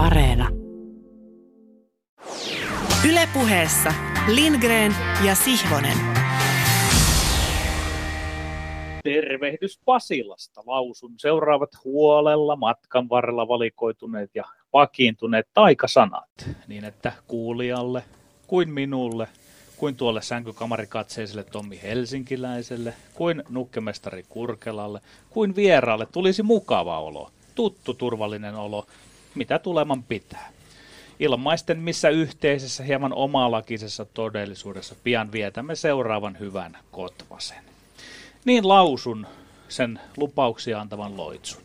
Areena. Ylepuheessa Lindgren ja Sihvonen. Tervehdys Pasilasta. Lausun seuraavat huolella matkan varrella valikoituneet ja vakiintuneet taikasanat, niin että kuulijalle kuin minulle, kuin tuolle sänkykamarikatseiselle Tommi Helsinkiläiselle, kuin nukkemestari Kurkelalle, kuin vieraalle tulisi mukava olo, tuttu turvallinen olo, mitä tuleman pitää. Ilmaisten missä yhteisessä hieman omalakisessa todellisuudessa pian vietämme seuraavan hyvän kotvasen. Niin lausun sen lupauksia antavan loitsun.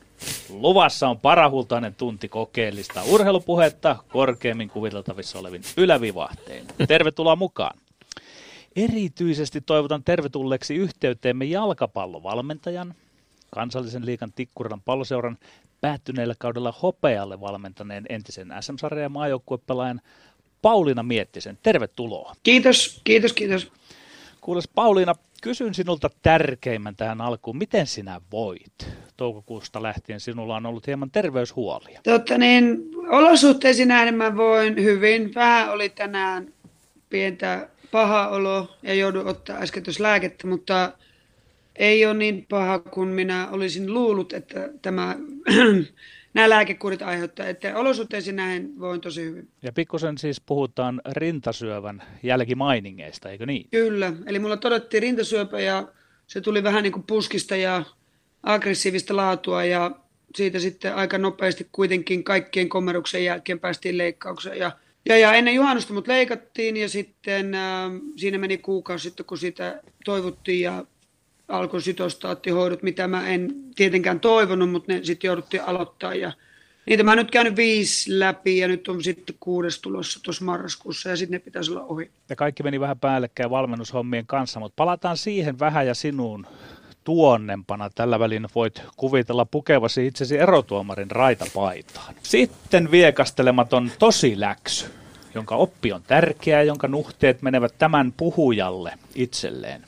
Luvassa on parahultainen tunti kokeellista urheilupuhetta korkeimmin kuviteltavissa olevin ylävivahtein. Tervetuloa mukaan. Erityisesti toivotan tervetulleeksi yhteyteemme jalkapallovalmentajan, kansallisen liikan Tikkurilan palloseuran päättyneellä kaudella hopealle valmentaneen entisen SM-sarjan ja maajoukkuepelaajan Pauliina Miettisen. Tervetuloa. Kiitos, kiitos, kiitos. Kuules Pauliina, kysyn sinulta tärkeimmän tähän alkuun. Miten sinä voit? Toukokuusta lähtien sinulla on ollut hieman terveyshuolia. Totta niin, olosuhteisiin nähden mä voin hyvin. Vähän oli tänään pientä paha olo ja joudun ottaa äsketyslääkettä, mutta ei ole niin paha kuin minä olisin luullut, että tämä, nämä lääkekuurit aiheuttaa. Että olosuhteisiin näin voin tosi hyvin. Ja pikkusen siis puhutaan rintasyövän jälkimainingeista, eikö niin? Kyllä, eli mulla todettiin rintasyöpä ja se tuli vähän niin kuin puskista ja aggressiivista laatua ja siitä sitten aika nopeasti kuitenkin kaikkien kommeruksen jälkeen päästiin leikkaukseen ja ja, ja ennen juhannusta mut leikattiin ja sitten äh, siinä meni kuukausi sitten, kun sitä toivottiin ja alkoi sytostaattihoidot, mitä mä en tietenkään toivonut, mutta ne sitten jouduttiin aloittaa. Ja niitä mä oon nyt käynyt viisi läpi ja nyt on sitten kuudes tulossa tuossa marraskuussa ja sitten ne pitäisi olla ohi. Ja kaikki meni vähän päällekkäin valmennushommien kanssa, mutta palataan siihen vähän ja sinuun tuonnempana. Tällä välin voit kuvitella pukevasi itsesi erotuomarin raitapaitaan. Sitten viekastelematon tosi läksy, jonka oppi on tärkeää, jonka nuhteet menevät tämän puhujalle itselleen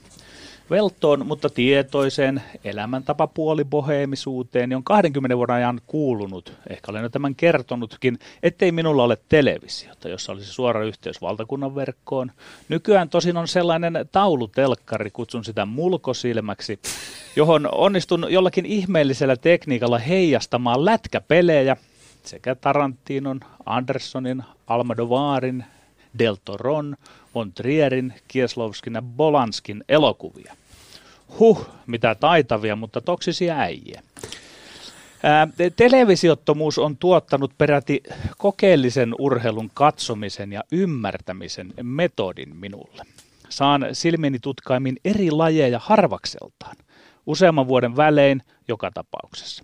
veltoon, mutta tietoiseen elämäntapapuoliboheemisuuteen, on 20 vuoden ajan kuulunut, ehkä olen jo tämän kertonutkin, ettei minulla ole televisiota, jossa olisi suora yhteys valtakunnan verkkoon. Nykyään tosin on sellainen taulutelkkari, kutsun sitä mulkosilmäksi, johon onnistun jollakin ihmeellisellä tekniikalla heijastamaan lätkäpelejä, sekä Tarantinon, Andersonin, Almodovarin, Deltoron, von Trierin, Kieslovskin ja Bolanskin elokuvia. Huh, mitä taitavia, mutta toksisia äijiä. Ää, televisiottomuus on tuottanut peräti kokeellisen urheilun katsomisen ja ymmärtämisen metodin minulle. Saan silmieni tutkaimin eri lajeja harvakseltaan, useamman vuoden välein joka tapauksessa.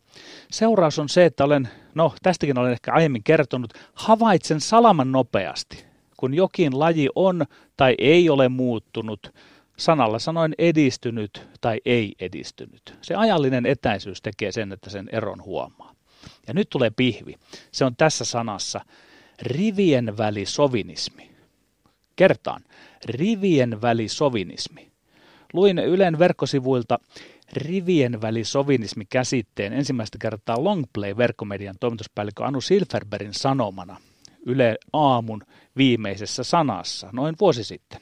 Seuraus on se, että olen, no tästäkin olen ehkä aiemmin kertonut, havaitsen salaman nopeasti, kun jokin laji on tai ei ole muuttunut, sanalla sanoen edistynyt tai ei edistynyt. Se ajallinen etäisyys tekee sen, että sen eron huomaa. Ja nyt tulee pihvi. Se on tässä sanassa rivien välisovinismi. Kertaan, rivien välisovinismi. Luin Ylen verkkosivuilta rivien välisovinismi käsitteen ensimmäistä kertaa Longplay-verkkomedian toimituspäällikkö Anu Silverbergin sanomana Yle Aamun viimeisessä sanassa noin vuosi sitten.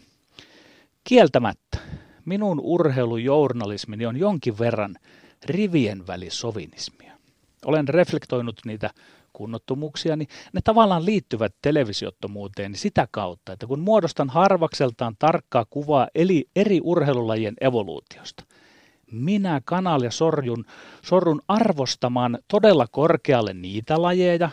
Kieltämättä minun urheilujournalismini on jonkin verran rivien välisovinismia. Olen reflektoinut niitä kunnottomuuksia, niin ne tavallaan liittyvät televisiottomuuteen sitä kautta, että kun muodostan harvakseltaan tarkkaa kuvaa eli eri urheilulajien evoluutiosta, minä kanal ja sorjun, sorrun arvostamaan todella korkealle niitä lajeja,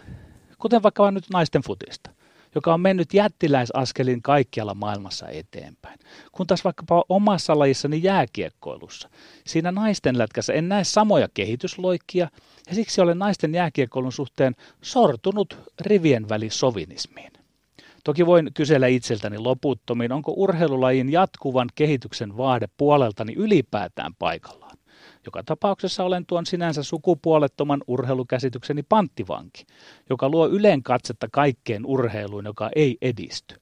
kuten vaikka nyt naisten futista, joka on mennyt jättiläisaskelin kaikkialla maailmassa eteenpäin. Kun taas vaikkapa omassa lajissani jääkiekkoilussa, siinä naisten lätkässä en näe samoja kehitysloikkia, ja siksi olen naisten jääkiekkoilun suhteen sortunut rivien välisovinismiin. Toki voin kysellä itseltäni loputtomiin, onko urheilulajin jatkuvan kehityksen vaade puoleltani ylipäätään paikallaan. Joka tapauksessa olen tuon sinänsä sukupuolettoman urheilukäsitykseni panttivanki, joka luo yleen katsetta kaikkeen urheiluun, joka ei edisty.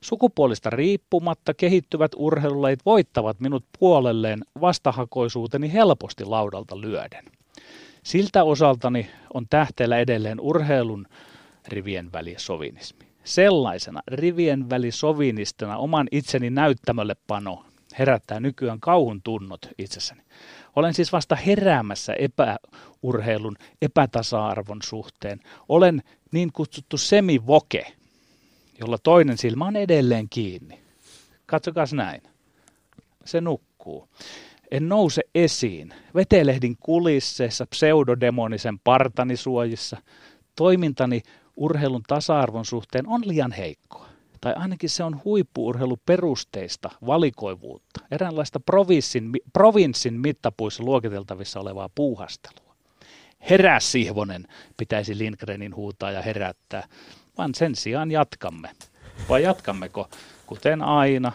Sukupuolista riippumatta kehittyvät urheilulajit voittavat minut puolelleen vastahakoisuuteni helposti laudalta lyöden. Siltä osaltani on tähteellä edelleen urheilun rivien välisovinismi. Sellaisena rivien välisovinistina oman itseni näyttämölle pano herättää nykyään kauhun tunnot itsessäni. Olen siis vasta heräämässä epäurheilun epätasa-arvon suhteen. Olen niin kutsuttu semivoke, jolla toinen silmä on edelleen kiinni. Katsokaa näin. Se nukkuu. En nouse esiin. Vetelehdin kulisseissa pseudodemonisen partanisuojissa. Toimintani urheilun tasa-arvon suhteen on liian heikkoa. Tai ainakin se on huippuurheiluperusteista valikoivuutta, eräänlaista provinssin, provinssin mittapuissa luokiteltavissa olevaa puuhastelua. Herää Sihvonen, pitäisi Lindgrenin huutaa ja herättää, vaan sen sijaan jatkamme. Vai jatkammeko, kuten aina,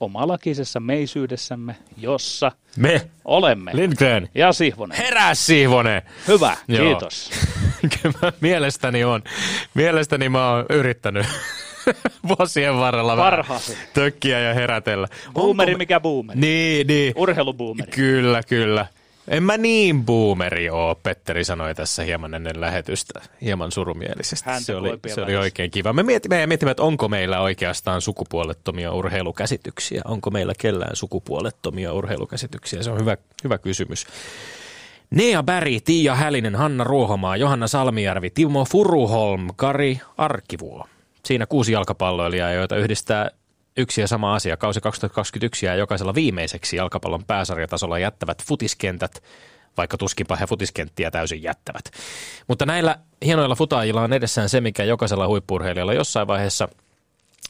omalakisessa meisyydessämme, jossa me olemme. Lindgren. Ja Sihvonen. Herää Sihvonen. Hyvä, Joo. kiitos. mielestäni on. Mielestäni mä oon yrittänyt vuosien varrella Parhaasi. tökkiä ja herätellä. Boomeri Onko... mikä boomeri. Niin, niin. Urheiluboomeri. Kyllä, kyllä. En mä niin boomeri oo, Petteri sanoi tässä hieman ennen lähetystä, hieman surumielisesti. Häntä se oli, se oli oikein kiva. Me mietimme, mietimme, että onko meillä oikeastaan sukupuolettomia urheilukäsityksiä. Onko meillä kellään sukupuolettomia urheilukäsityksiä? Se on hyvä, hyvä kysymys. Nea Bäri, Tiia Hälinen, Hanna Ruohomaa, Johanna Salmijärvi, Timo Furuholm, Kari Arkivuo. Siinä kuusi jalkapalloilijaa, joita yhdistää yksi ja sama asia. Kausi 2021 ja jokaisella viimeiseksi jalkapallon pääsarjatasolla jättävät futiskentät, vaikka tuskinpa he futiskenttiä täysin jättävät. Mutta näillä hienoilla futaajilla on edessään se, mikä jokaisella huippurheilijalla jossain vaiheessa –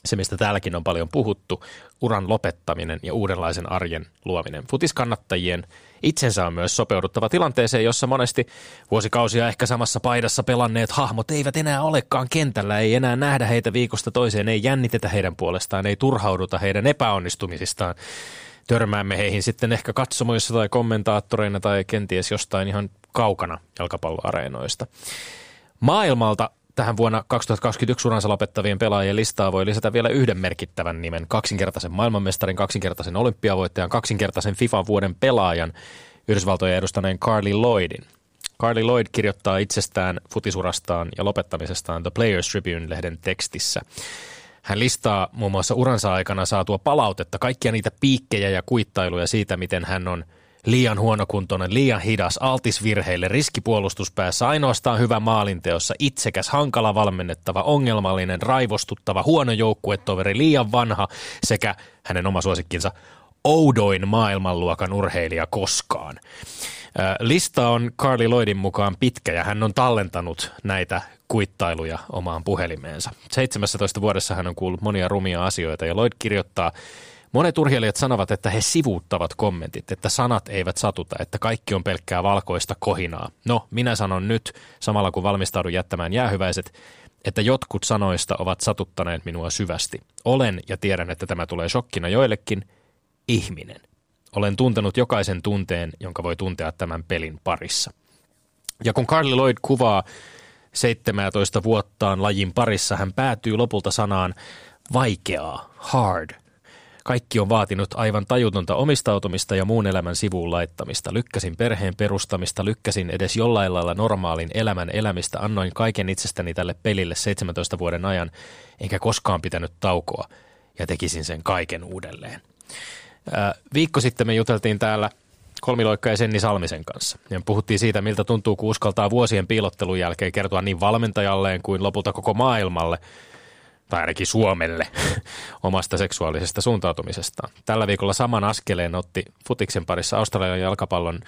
se, mistä täälläkin on paljon puhuttu, uran lopettaminen ja uudenlaisen arjen luominen. Futiskannattajien itsensä on myös sopeuduttava tilanteeseen, jossa monesti vuosikausia ehkä samassa paidassa pelanneet hahmot eivät enää olekaan kentällä, ei enää nähdä heitä viikosta toiseen, ei jännitetä heidän puolestaan, ei turhauduta heidän epäonnistumisistaan. Törmäämme heihin sitten ehkä katsomoissa tai kommentaattoreina tai kenties jostain ihan kaukana jalkapalloareenoista. Maailmalta Tähän vuonna 2021 uransa lopettavien pelaajien listaa voi lisätä vielä yhden merkittävän nimen, kaksinkertaisen maailmanmestarin, kaksinkertaisen olympiavoittajan, kaksinkertaisen FIFA vuoden pelaajan, Yhdysvaltojen edustaneen Carly Lloydin. Carly Lloyd kirjoittaa itsestään futisurastaan ja lopettamisestaan The Players Tribune-lehden tekstissä. Hän listaa muun muassa uransa aikana saatua palautetta, kaikkia niitä piikkejä ja kuittailuja siitä, miten hän on – liian huonokuntoinen, liian hidas, altis virheille, riskipuolustuspäässä, ainoastaan hyvä maalinteossa, itsekäs, hankala valmennettava, ongelmallinen, raivostuttava, huono joukkuetoveri, liian vanha sekä hänen oma suosikkinsa oudoin maailmanluokan urheilija koskaan. Lista on Carly Lloydin mukaan pitkä ja hän on tallentanut näitä kuittailuja omaan puhelimeensa. 17 vuodessa hän on kuullut monia rumia asioita ja Lloyd kirjoittaa Monet urheilijat sanovat, että he sivuuttavat kommentit, että sanat eivät satuta, että kaikki on pelkkää valkoista kohinaa. No, minä sanon nyt, samalla kun valmistaudun jättämään jäähyväiset, että jotkut sanoista ovat satuttaneet minua syvästi. Olen ja tiedän, että tämä tulee shokkina joillekin, ihminen. Olen tuntenut jokaisen tunteen, jonka voi tuntea tämän pelin parissa. Ja kun Carly Lloyd kuvaa 17 vuottaan lajin parissa, hän päätyy lopulta sanaan vaikeaa, hard – kaikki on vaatinut aivan tajutonta omistautumista ja muun elämän sivuun laittamista. Lykkäsin perheen perustamista, lykkäsin edes jollain lailla normaalin elämän elämistä, annoin kaiken itsestäni tälle pelille 17 vuoden ajan, enkä koskaan pitänyt taukoa, ja tekisin sen kaiken uudelleen. Viikko sitten me juteltiin täällä Kolmiloikka ja Senni Salmisen kanssa. Ja puhuttiin siitä, miltä tuntuu, kun uskaltaa vuosien piilottelun jälkeen kertoa niin valmentajalleen kuin lopulta koko maailmalle – tai ainakin Suomelle, omasta seksuaalisesta suuntautumisestaan. Tällä viikolla saman askeleen otti futiksen parissa Australian jalkapallon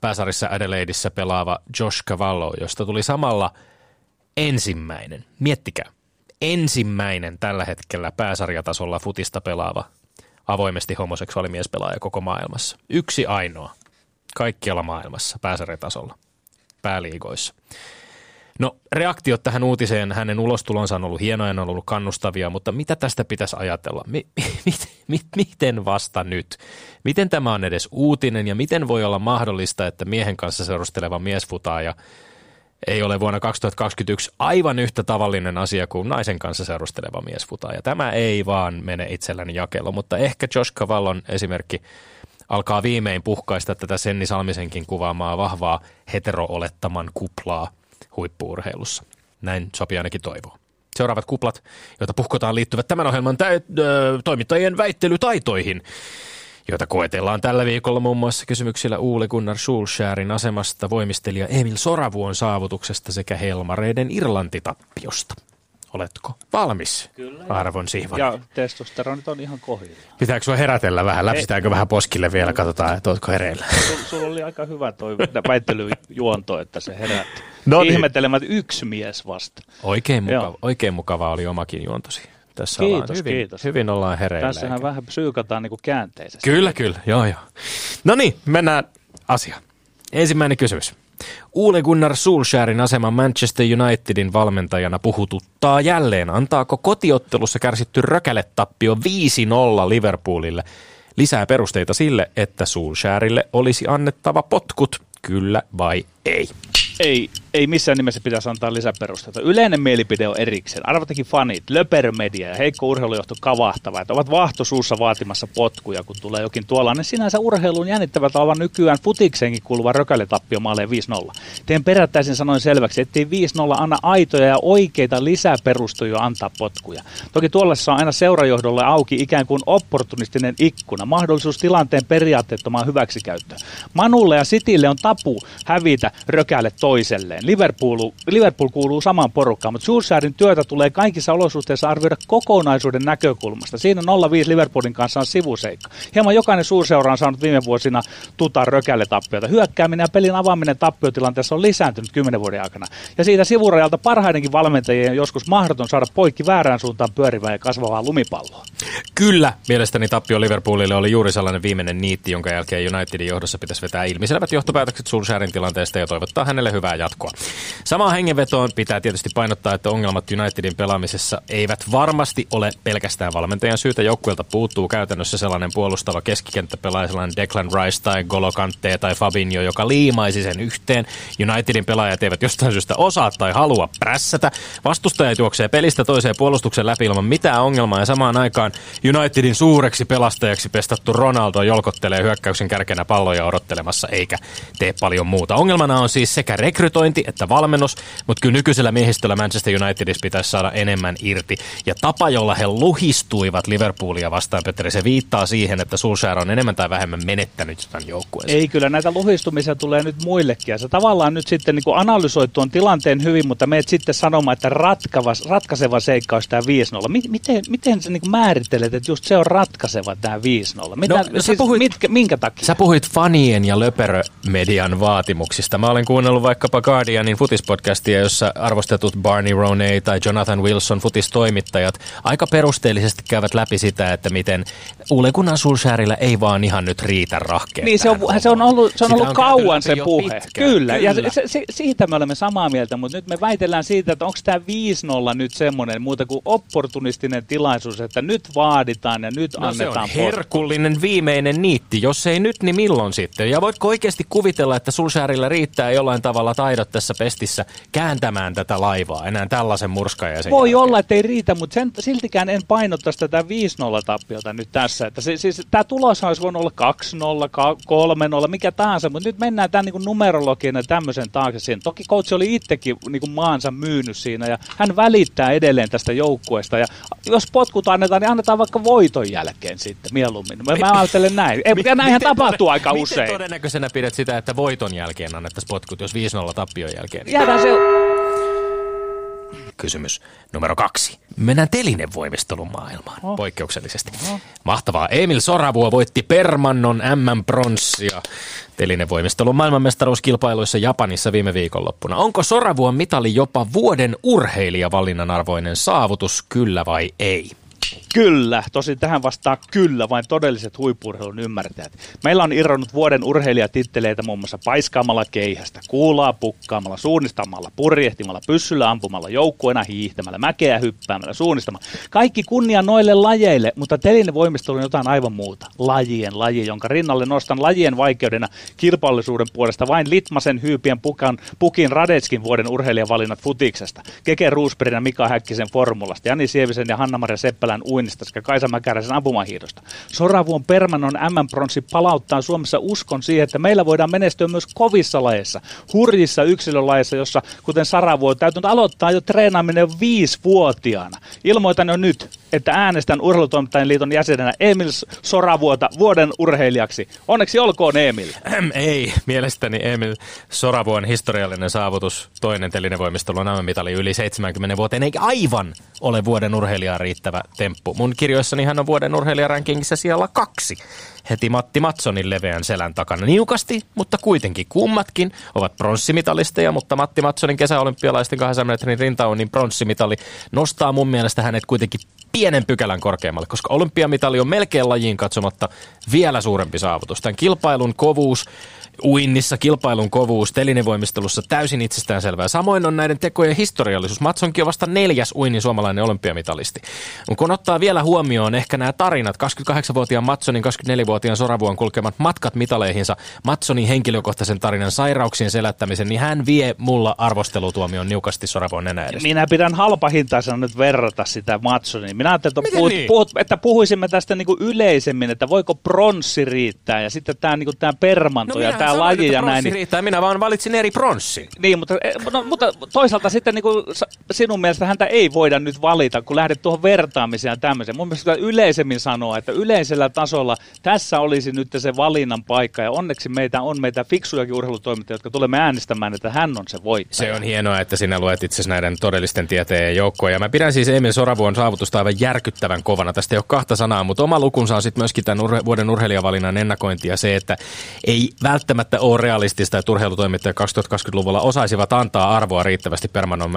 pääsarissa Adelaideissa pelaava Josh Cavallo, josta tuli samalla ensimmäinen, miettikää, ensimmäinen tällä hetkellä pääsarjatasolla futista pelaava avoimesti homoseksuaalimiespelaaja koko maailmassa. Yksi ainoa kaikkialla maailmassa pääsarjatasolla, pääliigoissa. No reaktiot tähän uutiseen, hänen ulostulonsa on ollut hienoja, on ollut kannustavia, mutta mitä tästä pitäisi ajatella? Mi- mi- mi- miten vasta nyt? Miten tämä on edes uutinen ja miten voi olla mahdollista, että miehen kanssa seurusteleva miesfutaaja ei ole vuonna 2021 aivan yhtä tavallinen asia kuin naisen kanssa seurusteleva miesfutaaja? Tämä ei vaan mene itselläni jakelo, mutta ehkä Josh Cavallon esimerkki alkaa viimein puhkaista tätä Senni Salmisenkin kuvaamaa vahvaa hetero-olettaman kuplaa – huippuurheilussa. näin sopii ainakin toivoa. Seuraavat kuplat, joita puhkotaan liittyvät tämän ohjelman tä- ö, toimittajien väittelytaitoihin, joita koetellaan tällä viikolla muun muassa kysymyksillä Uule Gunnar Schulschärin asemasta, voimistelija Emil Soravuon saavutuksesta sekä Helmareiden Irlantitappiosta. Oletko valmis, Kyllä, arvon Sihvonen? Ja testosteronit on ihan kohdilla. Pitääkö sinua herätellä vähän? Läpsitäänkö vähän poskille vielä? Katsotaan, että oletko hereillä. Sulla oli aika hyvä toi väittelyjuonto, että se herätti. No niin. Ihmettelemät yksi mies vasta. Oikein mukava, Joo. oikein mukava oli omakin juontosi. Tässä Kiitos, ollaan hyvin, kiitos. hyvin ollaan hereillä. Tässähän eikä- vähän psyykataan niin käänteisesti. Kyllä, kyllä. Joo, joo. No niin, mennään asiaan. Ensimmäinen kysymys. Ole Gunnar Solskjaerin asema Manchester Unitedin valmentajana puhututtaa jälleen. Antaako kotiottelussa kärsitty rökäletappio 5-0 Liverpoolille lisää perusteita sille, että Solskjaerille olisi annettava potkut, kyllä vai ei? Ei, ei missään nimessä pitäisi antaa lisäperusteita. Yleinen mielipide on erikseen. Arvatakin fanit, löpermedia ja heikko urheilujohto kavahtava, että ovat vahtosuussa vaatimassa potkuja, kun tulee jokin tuollainen sinänsä urheiluun jännittävä tavan nykyään futikseenkin kuuluva rökäletappio maaleen 5-0. Teen perättäisin sanoin selväksi, ettei 5-0 anna aitoja ja oikeita lisäperusteluja antaa potkuja. Toki tuollaisessa on aina seurajohdolle auki ikään kuin opportunistinen ikkuna, mahdollisuus tilanteen periaatteettomaan hyväksikäyttöön. Manulle ja Citylle on tapu hävitä rökälle toiselleen. Liverpool, Liverpool kuuluu samaan porukkaan, mutta Solskjaerin työtä tulee kaikissa olosuhteissa arvioida kokonaisuuden näkökulmasta. Siinä 0-5 Liverpoolin kanssa on sivuseikka. Hieman jokainen suurseura on saanut viime vuosina tuta rökälle tappioita. Hyökkääminen ja pelin avaaminen tappiotilanteessa on lisääntynyt kymmenen vuoden aikana. Ja siitä sivurajalta parhaidenkin valmentajien on joskus mahdoton saada poikki väärään suuntaan pyörivää ja kasvavaa lumipalloa. Kyllä, mielestäni tappio Liverpoolille oli juuri sellainen viimeinen niitti, jonka jälkeen Unitedin johdossa pitäisi vetää ilmiselvät johtopäätökset Solskjaerin tilanteesta ja toivottaa hänelle hyvää jatkoa. Samaan hengenvetoon pitää tietysti painottaa, että ongelmat Unitedin pelaamisessa eivät varmasti ole pelkästään valmentajan syytä. Joukkueelta puuttuu käytännössä sellainen puolustava keskikenttäpelaaja, sellainen Declan Rice tai Golo Kante tai Fabinho, joka liimaisi sen yhteen. Unitedin pelaajat eivät jostain syystä osaa tai halua prässätä. Vastustajat juoksee pelistä toiseen puolustuksen läpi ilman mitään ongelmaa ja samaan aikaan Unitedin suureksi pelastajaksi pestattu Ronaldo jolkottelee hyökkäyksen kärkenä palloja odottelemassa eikä tee paljon muuta. Ongelmana on siis sekä rekrytointi että valmennus, mutta kyllä nykyisellä miehistöllä Manchester Unitedissa pitäisi saada enemmän irti. Ja tapa, jolla he luhistuivat Liverpoolia vastaan, Petteri, se viittaa siihen, että Solskjaer on enemmän tai vähemmän menettänyt jotain joukkueensa. Ei, kyllä näitä luhistumisia tulee nyt muillekin. Ja sä tavallaan nyt sitten niin analysoit tuon tilanteen hyvin, mutta meet sitten sanomaan, että ratkavas, ratkaiseva seikka olisi tämä 5-0. Mi- miten, miten sä niin määrittelet, että just se on ratkaiseva tämä 5-0? Mitä, No, siis, puhuit- mitkä, minkä takia? Sä puhuit fanien ja löperömedian vaatimuksista. Mä olen kuunnellut vaikkapa Guardianin futispodcastia, jossa arvostetut Barney Roney tai Jonathan Wilson futistoimittajat aika perusteellisesti käyvät läpi sitä, että miten Ole Gunnar Solskjaerillä ei vaan ihan nyt riitä rahkeet. Niin se on, se on ollut, se on ollut käyty kauan se puhe. pitkään. Kyllä, ja se, se, se, siitä me olemme samaa mieltä, mutta nyt me väitellään siitä, että onko tämä 5-0 nyt semmoinen muuta kuin opportunistinen tilaisuus, että nyt vaaditaan ja nyt No se annetaan on potku. herkullinen viimeinen niitti. Jos ei nyt, niin milloin sitten? Ja voitko oikeasti kuvitella, että Solskjaerilla riittää jollain tavalla taidot tässä pestissä kääntämään tätä laivaa enää tällaisen murskaajaisen Voi jälkeen? olla, että ei riitä, mutta sen, siltikään en painottaisi tätä 5-0-tappiota nyt tässä. Että se, siis, tämä tulos olisi voinut olla 2-0, ka- 3-0, mikä tahansa, mutta nyt mennään tämän niin numerologian ja tämmöisen taakse. Siihen. Toki coach oli itsekin niin maansa myynyt siinä ja hän välittää edelleen tästä joukkueesta. Ja jos potkut annetaan, niin annetaan vaikka voiton jälkeen sitten mieluummin. Mä, mä ajattelen näin. Ei, näinhän Miten tapahtuu aika miten usein. todennäköisenä pidät sitä, että voiton jälkeen annettaisiin potkut, jos 5-0 tappion jälkeen? Jäädään se... Kysymys numero kaksi. Mennään telinevoimistelun maailmaan, Oh. poikkeuksellisesti. Mahtavaa. Emil Soravuo voitti Permannon MM-pronssia telinevoimistelun maailmanmestaruuskilpailuissa Japanissa viime viikonloppuna. Onko Soravuon mitali jopa vuoden urheilijavalinnan arvoinen saavutus, kyllä vai ei? Kyllä, tosin tähän vastaa kyllä vain todelliset huippurheilun ymmärtäjät. Meillä on irronnut vuoden urheilijatitteleitä muun muassa paiskaamalla keihästä, kuulaa pukkaamalla, suunnistamalla, purjehtimalla, pyssyllä ampumalla, joukkueena hiihtämällä, mäkeä hyppäämällä, suunnistamalla. Kaikki kunnia noille lajeille, mutta telinevoimistelu on jotain aivan muuta. Lajien laji, jonka rinnalle nostan lajien vaikeudena kilpailullisuuden puolesta vain Litmasen, Hyypien, Pukan, Pukin, Radetskin vuoden urheilijavalinnat futiksesta. Keke Ruusperin ja Mika Häkkisen formulasta, Jani Sievisen ja Hanna-Maria Seppälän uinnista sekä Kaisa Mäkäräisen ampumahiidosta. Soravuon Permanon M-pronssi palauttaa Suomessa uskon siihen, että meillä voidaan menestyä myös kovissa lajeissa, hurjissa yksilölajeissa, jossa kuten Saravuo on täytynyt aloittaa jo treenaaminen viisivuotiaana. Ilmoitan jo nyt, että äänestän Urheilutoimittajien liiton jäsenenä Emil Soravuota vuoden urheilijaksi. Onneksi olkoon Emil. Ei, mielestäni Emil Soravuon historiallinen saavutus, toinen telinevoimistelun mitali yli 70 vuoteen, eikä aivan ole vuoden urheilijaa riittävä temppu. Mun kirjoissani hän on vuoden urheilijarankingissa siellä kaksi heti Matti Matsonin leveän selän takana niukasti, mutta kuitenkin kummatkin ovat pronssimitalisteja, mutta Matti Matsonin kesäolympialaisten 200 metrin rintaunnin pronssimitali nostaa mun mielestä hänet kuitenkin pienen pykälän korkeammalle, koska olympiamitali on melkein lajiin katsomatta vielä suurempi saavutus. Tämän kilpailun kovuus uinnissa kilpailun kovuus, telinevoimistelussa täysin itsestäänselvää. Samoin on näiden tekojen historiallisuus. Matsonkin on vasta neljäs uinnin suomalainen olympiamitalisti. Kun ottaa vielä huomioon ehkä nämä tarinat, 28-vuotiaan Matsonin, 24-vuotiaan Soravuon kulkemat matkat mitaleihinsa, Matsonin henkilökohtaisen tarinan sairauksien selättämisen, niin hän vie mulla arvostelutuomion niukasti Soravuon enää edes. Minä pidän halpahintaisena nyt verrata sitä Matsonia. Minä ajattelin, että, puhut, niin? puhut, että puhuisimme tästä niin kuin yleisemmin, että voiko pronssi riittää ja sitten tämä, niin kuin tämä permanto no, ja tämä laji ja näin. Niin... riittää, minä vaan valitsin eri pronssin. Niin, mutta, eh, no, mutta toisaalta sitten niin kuin sinun mielestä häntä ei voida nyt valita, kun lähdet tuohon vertaamiseen ja tämmöiseen. Mun mielestä yleisemmin sanoa, että yleisellä tasolla tässä olisi nyt se valinnan paikka ja onneksi meitä on meitä fiksujakin urheilutoimittajia, jotka tulemme äänestämään, että hän on se voittaja. Se on hienoa, että sinä luet itse näiden todellisten tieteen joukkoja. Ja mä pidän siis Emil Soravuon saavutusta aivan järkyttävän kovana. Tästä ei ole kahta sanaa, mutta oma lukunsa on sitten myöskin tämän urhe- vuoden urheilijavalinnan ennakointi ja se, että ei välttämättä välttämättä ole realistista, että urheilutoimittajat 2020-luvulla osaisivat antaa arvoa riittävästi Permanon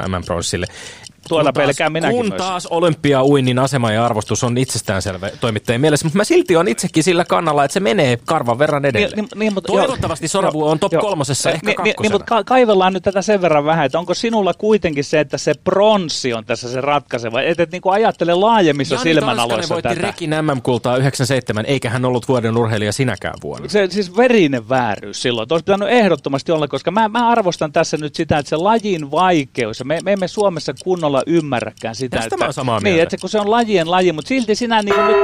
Tuolla pelkään minäkin Kun taas olympiauinnin asema ja arvostus on itsestäänselvä toimittajien mielessä, mutta mä silti on itsekin sillä kannalla, että se menee karvan verran edelle. Niin, niin, mutta, Toivottavasti Soravu on top jo, kolmosessa, ehkä niin, niin, mutta ka- kaivellaan nyt tätä sen verran vähän, että onko sinulla kuitenkin se, että se pronssi on tässä se ratkaiseva, että et, niin ajattele laajemmissa Jani silmänaloissa voitti tätä. Rekin MM-kultaa 97, eikä hän ollut vuoden urheilija sinäkään vuonna. Se siis verinen vääryys silloin. Olisi pitänyt ehdottomasti olla, koska mä, mä arvostan tässä nyt sitä, että se lajin vaikeus, me, me emme Suomessa kunnolla kunnolla ymmärräkään sitä. Tästä että, mä samaa niin, mieltä. Niin, että kun se on lajien laji, mutta silti sinä niin nyt...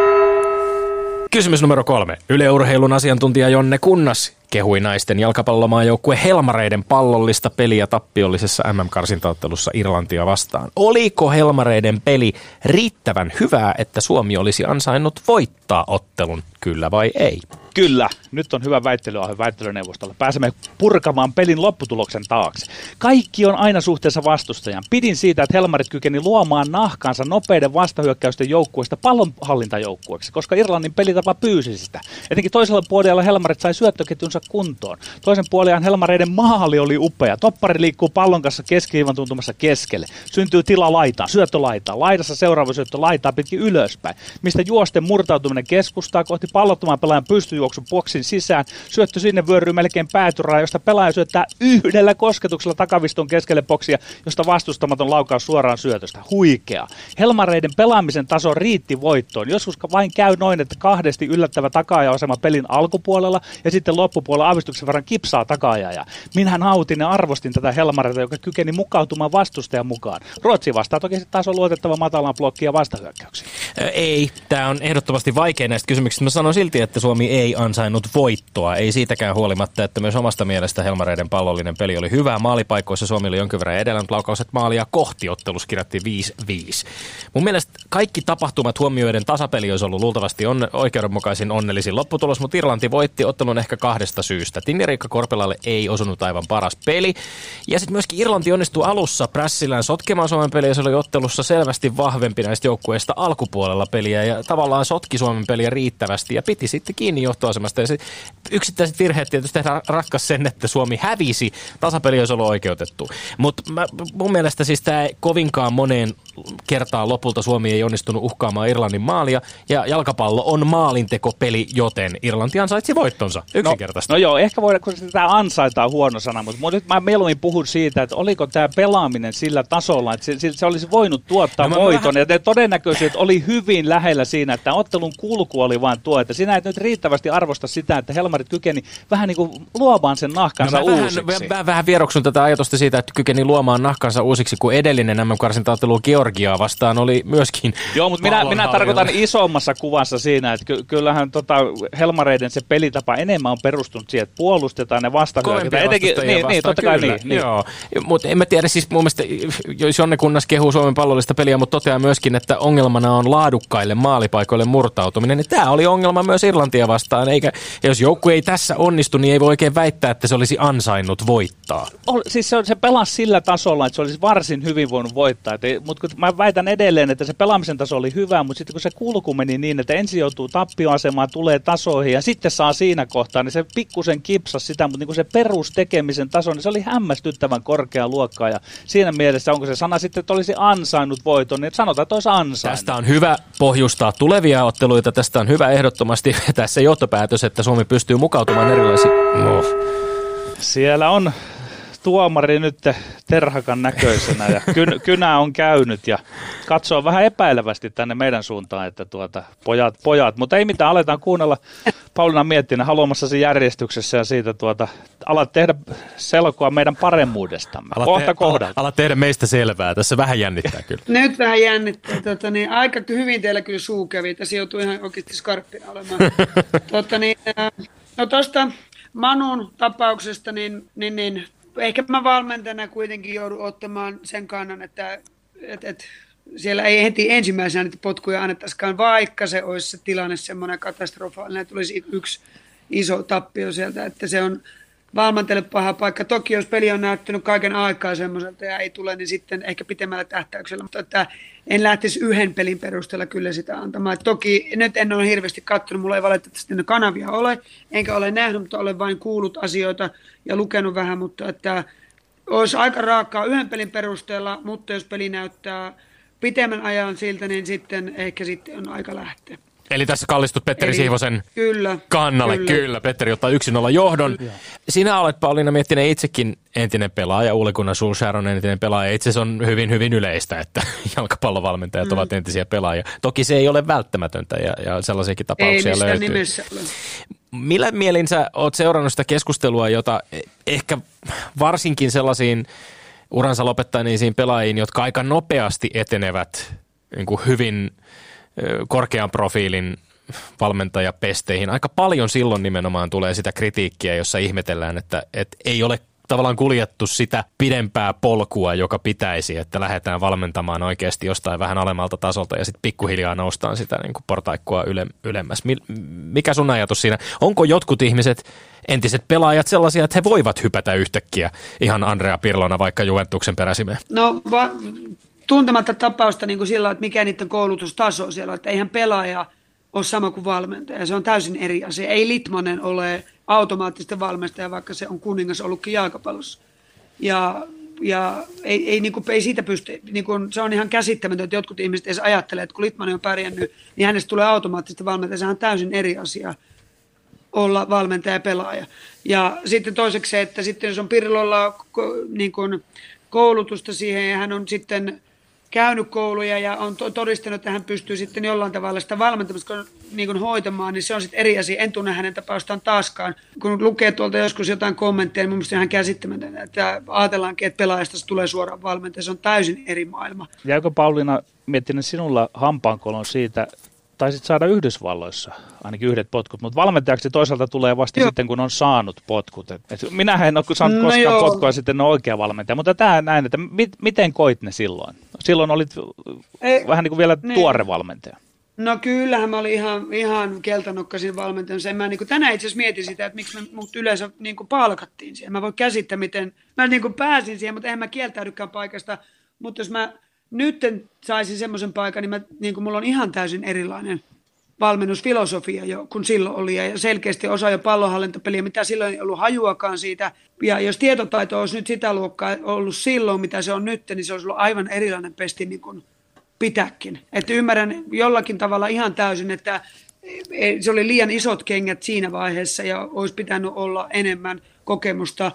Kysymys numero kolme. Yleurheilun asiantuntija Jonne Kunnas kehui naisten jalkapallomaajoukkue Helmareiden pallollista peliä tappiollisessa MM-karsintaottelussa Irlantia vastaan. Oliko Helmareiden peli riittävän hyvää, että Suomi olisi ansainnut voittaa ottelun, kyllä vai ei? Kyllä, nyt on hyvä väittelyaihe väittelyneuvostolla. Pääsemme purkamaan pelin lopputuloksen taakse. Kaikki on aina suhteessa vastustajan. Pidin siitä, että Helmarit kykeni luomaan nahkansa nopeiden vastahyökkäysten joukkueesta pallonhallintajoukkueeksi, koska Irlannin pelitapa pyysi sitä. Etenkin toisella puolella Helmarit sai syöttöketjunsa kuntoon. Toisen puolen Helmareiden maali oli upea. Toppari liikkuu pallon kanssa keskiviivan tuntumassa keskelle. Syntyy tila laitaan, syöttö laitaan. Laidassa seuraava syöttö laitaa pitkin ylöspäin, mistä juosten murtautuminen keskustaa kohti pallottoman pelaajan pystyjuoksun boksin sisään. Syöttö sinne vyöryy melkein päätyrää, josta pelaaja syöttää yhdellä kosketuksella takaviston keskelle boksia, josta vastustamaton laukaus suoraan syötöstä. Huikea. Helmareiden pelaamisen taso riitti voittoon. Joskus vain käy noin, että kahdesti yllättävä takaaja-asema pelin alkupuolella ja sitten loppupuolella puolella aavistuksen verran kipsaa takaajaja. Minä nautin ja arvostin tätä Helmareita, joka kykeni mukautumaan vastustajan mukaan. Ruotsi vastaa toki taas on luotettava matalan blokki ja vastahyökkäyksiä. Ei, tämä on ehdottomasti vaikea näistä kysymyksistä. Mä sanon silti, että Suomi ei ansainnut voittoa. Ei siitäkään huolimatta, että myös omasta mielestä Helmareiden pallollinen peli oli hyvä. Maalipaikoissa Suomi oli jonkin verran edellä, mutta laukauset maalia kohti ottelussa kirjattiin 5-5. Mun mielestä kaikki tapahtumat huomioiden tasapeli olisi ollut luultavasti on, oikeudenmukaisin onnellisin lopputulos, mutta Irlanti voitti ottelun ehkä kahdesta syystä. Tinnerikka Korpelalle ei osunut aivan paras peli. Ja sitten myöskin Irlanti onnistui alussa prässillään sotkemaan Suomen peliä. Se oli ottelussa selvästi vahvempi näistä joukkueista alkupuolella peliä ja tavallaan sotki Suomen peliä riittävästi ja piti sitten kiinni johtoasemasta. Ja yksittäiset virheet tietysti ratkaisi sen, että Suomi hävisi. Tasapeli olisi ollut oikeutettu. Mutta mun mielestä siis tämä kovinkaan moneen kertaan lopulta Suomi ei onnistunut uhkaamaan Irlannin maalia ja jalkapallo on maalintekopeli, joten Irlanti ansaitsi voittonsa no, yksinkertaisesti. No, no joo, ehkä voidaan, kun tämä ansaitaan huono sana, mutta nyt mä mieluummin puhun siitä, että oliko tämä pelaaminen sillä tasolla, että se, se olisi voinut tuottaa no, voiton vähän... ja todennäköisesti oli hyvin lähellä siinä, että ottelun kulku oli vain tuo, että sinä et nyt riittävästi arvosta sitä, että Helmarit kykeni vähän niin kuin luomaan sen nahkansa no, uusiksi. Vähän, vähän, vähän vieroksun tätä ajatusta siitä, että kykeni luomaan nahkansa uusiksi, kun edellinen nämä karsintaottelu Georgiaa vastaan oli myöskin Joo, mutta minä, minä tarkoitan isommassa kuvassa siinä, että ky- kyllähän tota Helmareiden se pelitapa enemmän on perustunut siihen, että puolustetaan ne vastahyökkäitä. Etenkin, niin, niin, totta kai niin. niin. Joo, mutta en mä tiedä, siis mun mielestä Jonne Kunnas kehuu Suomen pallollista peliä, mutta toteaa myöskin, että ongelmana on laadukkaille maalipaikoille murtautuminen. Ja tämä oli ongelma myös Irlantia vastaan, eikä jos joukku ei tässä onnistu, niin ei voi oikein väittää, että se olisi ansainnut voittaa. Oh, siis se, se pelasi sillä tasolla, että se olisi varsin hyvin voinut voittaa. Mutta mä väitän edelleen, että se pelaamisen taso oli hyvä, mutta sitten kun se kulku meni niin, että ensin joutuu tappioasemaan, tulee tasoihin ja sitten saa siinä kohtaa, niin se pikkusen kipsasi sitä, mutta niin kuin se perustekemisen taso, niin se oli hämmästyttävän korkea luokkaa. Ja siinä mielessä, onko se sana sitten, että olisi ansainnut voiton, niin sanotaan, että olisi ansainnut. Tästä on hyvä pohjustaa tulevia otteluita. Tästä on hyvä ehdottomasti tässä johtopäätös, että Suomi pystyy mukautumaan erilaisiin. Oh. Siellä on tuomari nyt terhakan näköisenä ja kyn, kynä on käynyt ja katsoo vähän epäilevästi tänne meidän suuntaan, että tuota, pojat, pojat, mutta ei mitään, aletaan kuunnella Pauliina Miettinen haluamassasi järjestyksessä ja siitä tuota, alat tehdä selkoa meidän paremmuudestamme. Alat Kohta te- kohdalta. Alat tehdä meistä selvää, tässä vähän jännittää kyllä. Nyt vähän jännittää, tota, niin, aika hyvin teillä kyllä suu kävi, tässä joutuu ihan oikeasti skarppina olemaan. tota, niin, no tuosta Manun tapauksesta, niin, niin, niin ehkä mä valmentajana kuitenkin joudun ottamaan sen kannan, että et, et, siellä ei heti ensimmäisenä niitä potkuja annettaisikaan, vaikka se olisi se tilanne semmoinen katastrofaalinen, tulisi yksi iso tappio sieltä, että se on valmentajalle paha paikka. Toki jos peli on näyttänyt kaiken aikaa semmoiselta ja ei tule, niin sitten ehkä pitemmällä tähtäyksellä, mutta että en lähtisi yhden pelin perusteella kyllä sitä antamaan. Toki nyt en ole hirveästi katsonut, mulla ei valitettavasti ne kanavia ole, enkä ole nähnyt, mutta olen vain kuullut asioita ja lukenut vähän, mutta että olisi aika raakaa yhden pelin perusteella, mutta jos peli näyttää pitemmän ajan siltä, niin sitten ehkä sitten on aika lähteä. Eli tässä kallistut Petteri Eli, Siivosen kyllä, kannalle. Kyllä. kyllä. Petteri ottaa yksin olla johdon. Kyllä. Sinä olet Pauliina Miettinen itsekin entinen pelaaja. Gunnar Solskjaer on entinen pelaaja. Itse asiassa on hyvin, hyvin yleistä, että jalkapallovalmentajat mm. ovat entisiä pelaajia. Toki se ei ole välttämätöntä ja, ja sellaisiakin tapauksia ei löytyy. nimessä ole. Millä mielin sä oot seurannut sitä keskustelua, jota ehkä varsinkin sellaisiin uransa lopettaneisiin pelaajiin, jotka aika nopeasti etenevät niin kuin hyvin – korkean profiilin valmentajapesteihin. Aika paljon silloin nimenomaan tulee sitä kritiikkiä, jossa ihmetellään, että, että ei ole tavallaan kuljettu sitä pidempää polkua, joka pitäisi, että lähdetään valmentamaan oikeasti jostain vähän alemmalta tasolta ja sitten pikkuhiljaa noustaan sitä niin kuin portaikkua yle, ylemmäs. Mikä sun ajatus siinä? Onko jotkut ihmiset, entiset pelaajat sellaisia, että he voivat hypätä yhtäkkiä ihan Andrea Pirlona vaikka Juventuksen peräsimeen? No va- tuntematta tapausta niin kuin sillä, että mikä niiden koulutustaso siellä on, että eihän pelaaja ole sama kuin valmentaja. Se on täysin eri asia. Ei Litmanen ole automaattisesti valmentaja, vaikka se on kuningas ollutkin jalkapallossa. Ja, ja ei, ei, niin kuin, ei siitä pysty, niin kuin, se on ihan käsittämätöntä, että jotkut ihmiset edes ajattelee, että kun Litmanen on pärjännyt, niin hänestä tulee automaattisesti valmentaja. Se on täysin eri asia olla valmentaja ja pelaaja. Ja sitten toiseksi se, että sitten jos on Pirlolla niin kuin, koulutusta siihen ja hän on sitten käynyt kouluja ja on todistanut, että hän pystyy sitten jollain tavalla sitä valmentamista niin kuin hoitamaan, niin se on sitten eri asia. En tunne hänen tapaustaan taaskaan. Kun lukee tuolta joskus jotain kommentteja, niin mun mielestä ihan käsittämätöntä, että ajatellaankin, että pelaajasta tulee suoraan valmentaja. Se on täysin eri maailma. Jäikö Pauliina miettinyt sinulla hampaankolon siitä, taisit saada Yhdysvalloissa ainakin yhdet potkut, mutta valmentajaksi toisaalta tulee vasta joo. sitten, kun on saanut potkut. Et, et minähän en ole saanut no koskaan joo. potkua sitten on oikea valmentaja, mutta tämä näin, että mit, miten koit ne silloin? Silloin olit Ei, vähän niin kuin vielä niin. tuore valmentaja. No kyllähän mä olin ihan, ihan keltanokkasin valmentajana. Mä niin kuin tänään itse asiassa mietin sitä, että miksi me mut yleensä niin kuin palkattiin siihen. Mä voin käsittää, miten mä niin kuin pääsin siihen, mutta eihän mä kieltäydykään paikasta. Mutta jos mä nyt saisin semmoisen paikan, niin, mä, niin kuin mulla on ihan täysin erilainen valmennusfilosofia jo, kun silloin oli. Ja selkeästi osa jo pallonhallintapeliä, mitä silloin ei ollut hajuakaan siitä. Ja jos tietotaito olisi nyt sitä luokkaa ollut silloin, mitä se on nyt, niin se olisi ollut aivan erilainen pesti niin kuin pitääkin. Että ymmärrän jollakin tavalla ihan täysin, että se oli liian isot kengät siinä vaiheessa ja olisi pitänyt olla enemmän kokemusta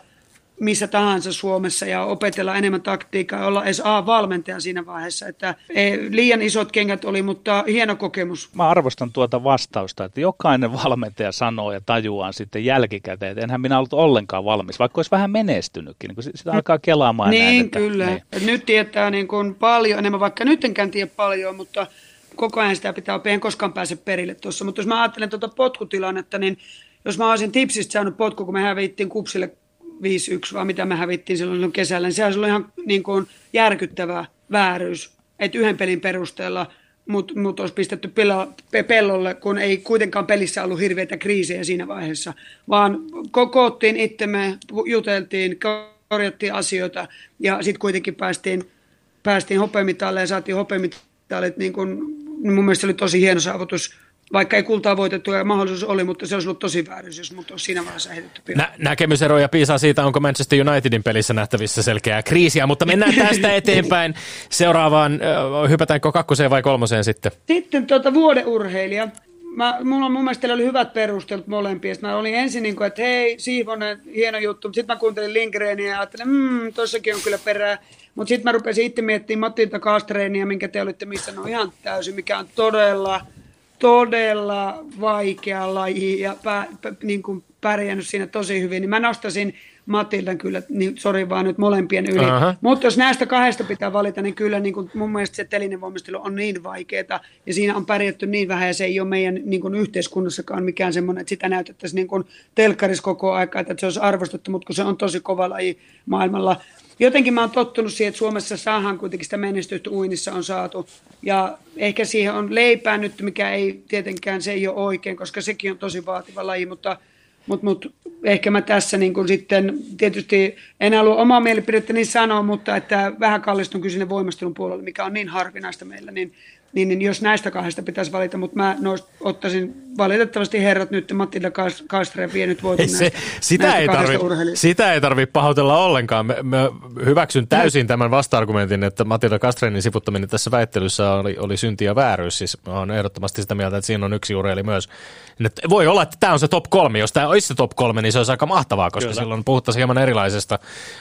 missä tahansa Suomessa ja opetella enemmän taktiikkaa ja olla edes A-valmentaja siinä vaiheessa. Että ei, liian isot kengät oli, mutta hieno kokemus. Mä arvostan tuota vastausta, että jokainen valmentaja sanoo ja tajuaa sitten jälkikäteen, että enhän minä ollut ollenkaan valmis, vaikka olisi vähän menestynytkin, niin kun sitä alkaa kelaamaan Niin, näin, että, kyllä. Niin. Nyt tietää niin kuin paljon enemmän, vaikka nyt enkään tiedä paljon, mutta koko ajan sitä pitää oppia, en koskaan pääse perille tuossa. Mutta jos mä ajattelen tuota potkutilannetta, niin jos mä olisin tipsistä saanut potku, kun me hävittiin kupsille 5-1, vaan mitä me hävittiin silloin kesällä, niin se olisi ollut ihan niin kuin järkyttävä vääryys, että yhden pelin perusteella mut, mut olisi pistetty pellolle, kun ei kuitenkaan pelissä ollut hirveitä kriisejä siinä vaiheessa, vaan ko- koottiin itsemme, juteltiin, korjattiin asioita ja sitten kuitenkin päästiin, päästiin hopeamitalle ja saatiin hopeamitalit, niin kun, mun mielestä se oli tosi hieno saavutus, vaikka ei kultaa voitettu ja mahdollisuus oli, mutta se olisi ollut tosi vääryys, jos mut olisi siinä vaiheessa heitetty. Nä- näkemyseroja piisaa siitä, onko Manchester Unitedin pelissä nähtävissä selkeää kriisiä, mutta mennään tästä eteenpäin seuraavaan. Hypätäänkö kakkoseen vai kolmoseen sitten? Sitten tuota, vuodeurheilija. Mä, mulla on mun mielestä oli hyvät perustelut molempia. Mä olin ensin niin kuin, että hei, Siivonen, hieno juttu. Sitten mä kuuntelin Lindgrenia ja ajattelin, mmm, tossakin on kyllä perää. Mutta sitten mä rupesin itse miettimään Matilta Kastreenia, minkä te olitte missä no ihan täysin, mikä on todella, todella vaikea laji ja pä, pä, niin kuin pärjännyt siinä tosi hyvin. Niin mä nostasin Matildan kyllä, niin, sori vaan nyt molempien yli. Aha. Mutta jos näistä kahdesta pitää valita, niin kyllä niin kuin mun mielestä se telinen voimistelu on niin vaikeaa ja siinä on pärjätty niin vähän ja se ei ole meidän niin kuin yhteiskunnassakaan mikään semmoinen, että sitä näytettäisiin niin kuin telkkarissa koko aika, että se olisi arvostettu, mutta kun se on tosi kova laji maailmalla. Jotenkin mä oon tottunut siihen, että Suomessa saadaan kuitenkin sitä menestystä uinnissa on saatu. Ja ehkä siihen on leipää nyt, mikä ei tietenkään, se ei ole oikein, koska sekin on tosi vaativa laji, mutta mutta mut, ehkä mä tässä niin kun sitten, tietysti en halua omaa mielipidettäni sanoa, mutta että vähän kallistun kyllä sinne voimastelun puolelle, mikä on niin harvinaista meillä, niin, niin, niin jos näistä kahdesta pitäisi valita, mutta mä noist, ottaisin valitettavasti herrat nyt Matilda Kas- Kastre vienyt voiton Ei se, näistä, sitä, näistä ei tarvi, sitä ei tarvi pahoitella ollenkaan. Mä, mä hyväksyn täysin tämän vasta-argumentin, että Matilda Kastrenin sivuttaminen tässä väittelyssä oli, oli synti ja vääryys. Siis mä oon ehdottomasti sitä mieltä, että siinä on yksi urheilija myös. Nyt voi olla, että tämä on se top kolme. Jos tämä olisi se top kolme, niin se olisi aika mahtavaa, koska Kyllä. silloin puhuttaisiin hieman erilaisesta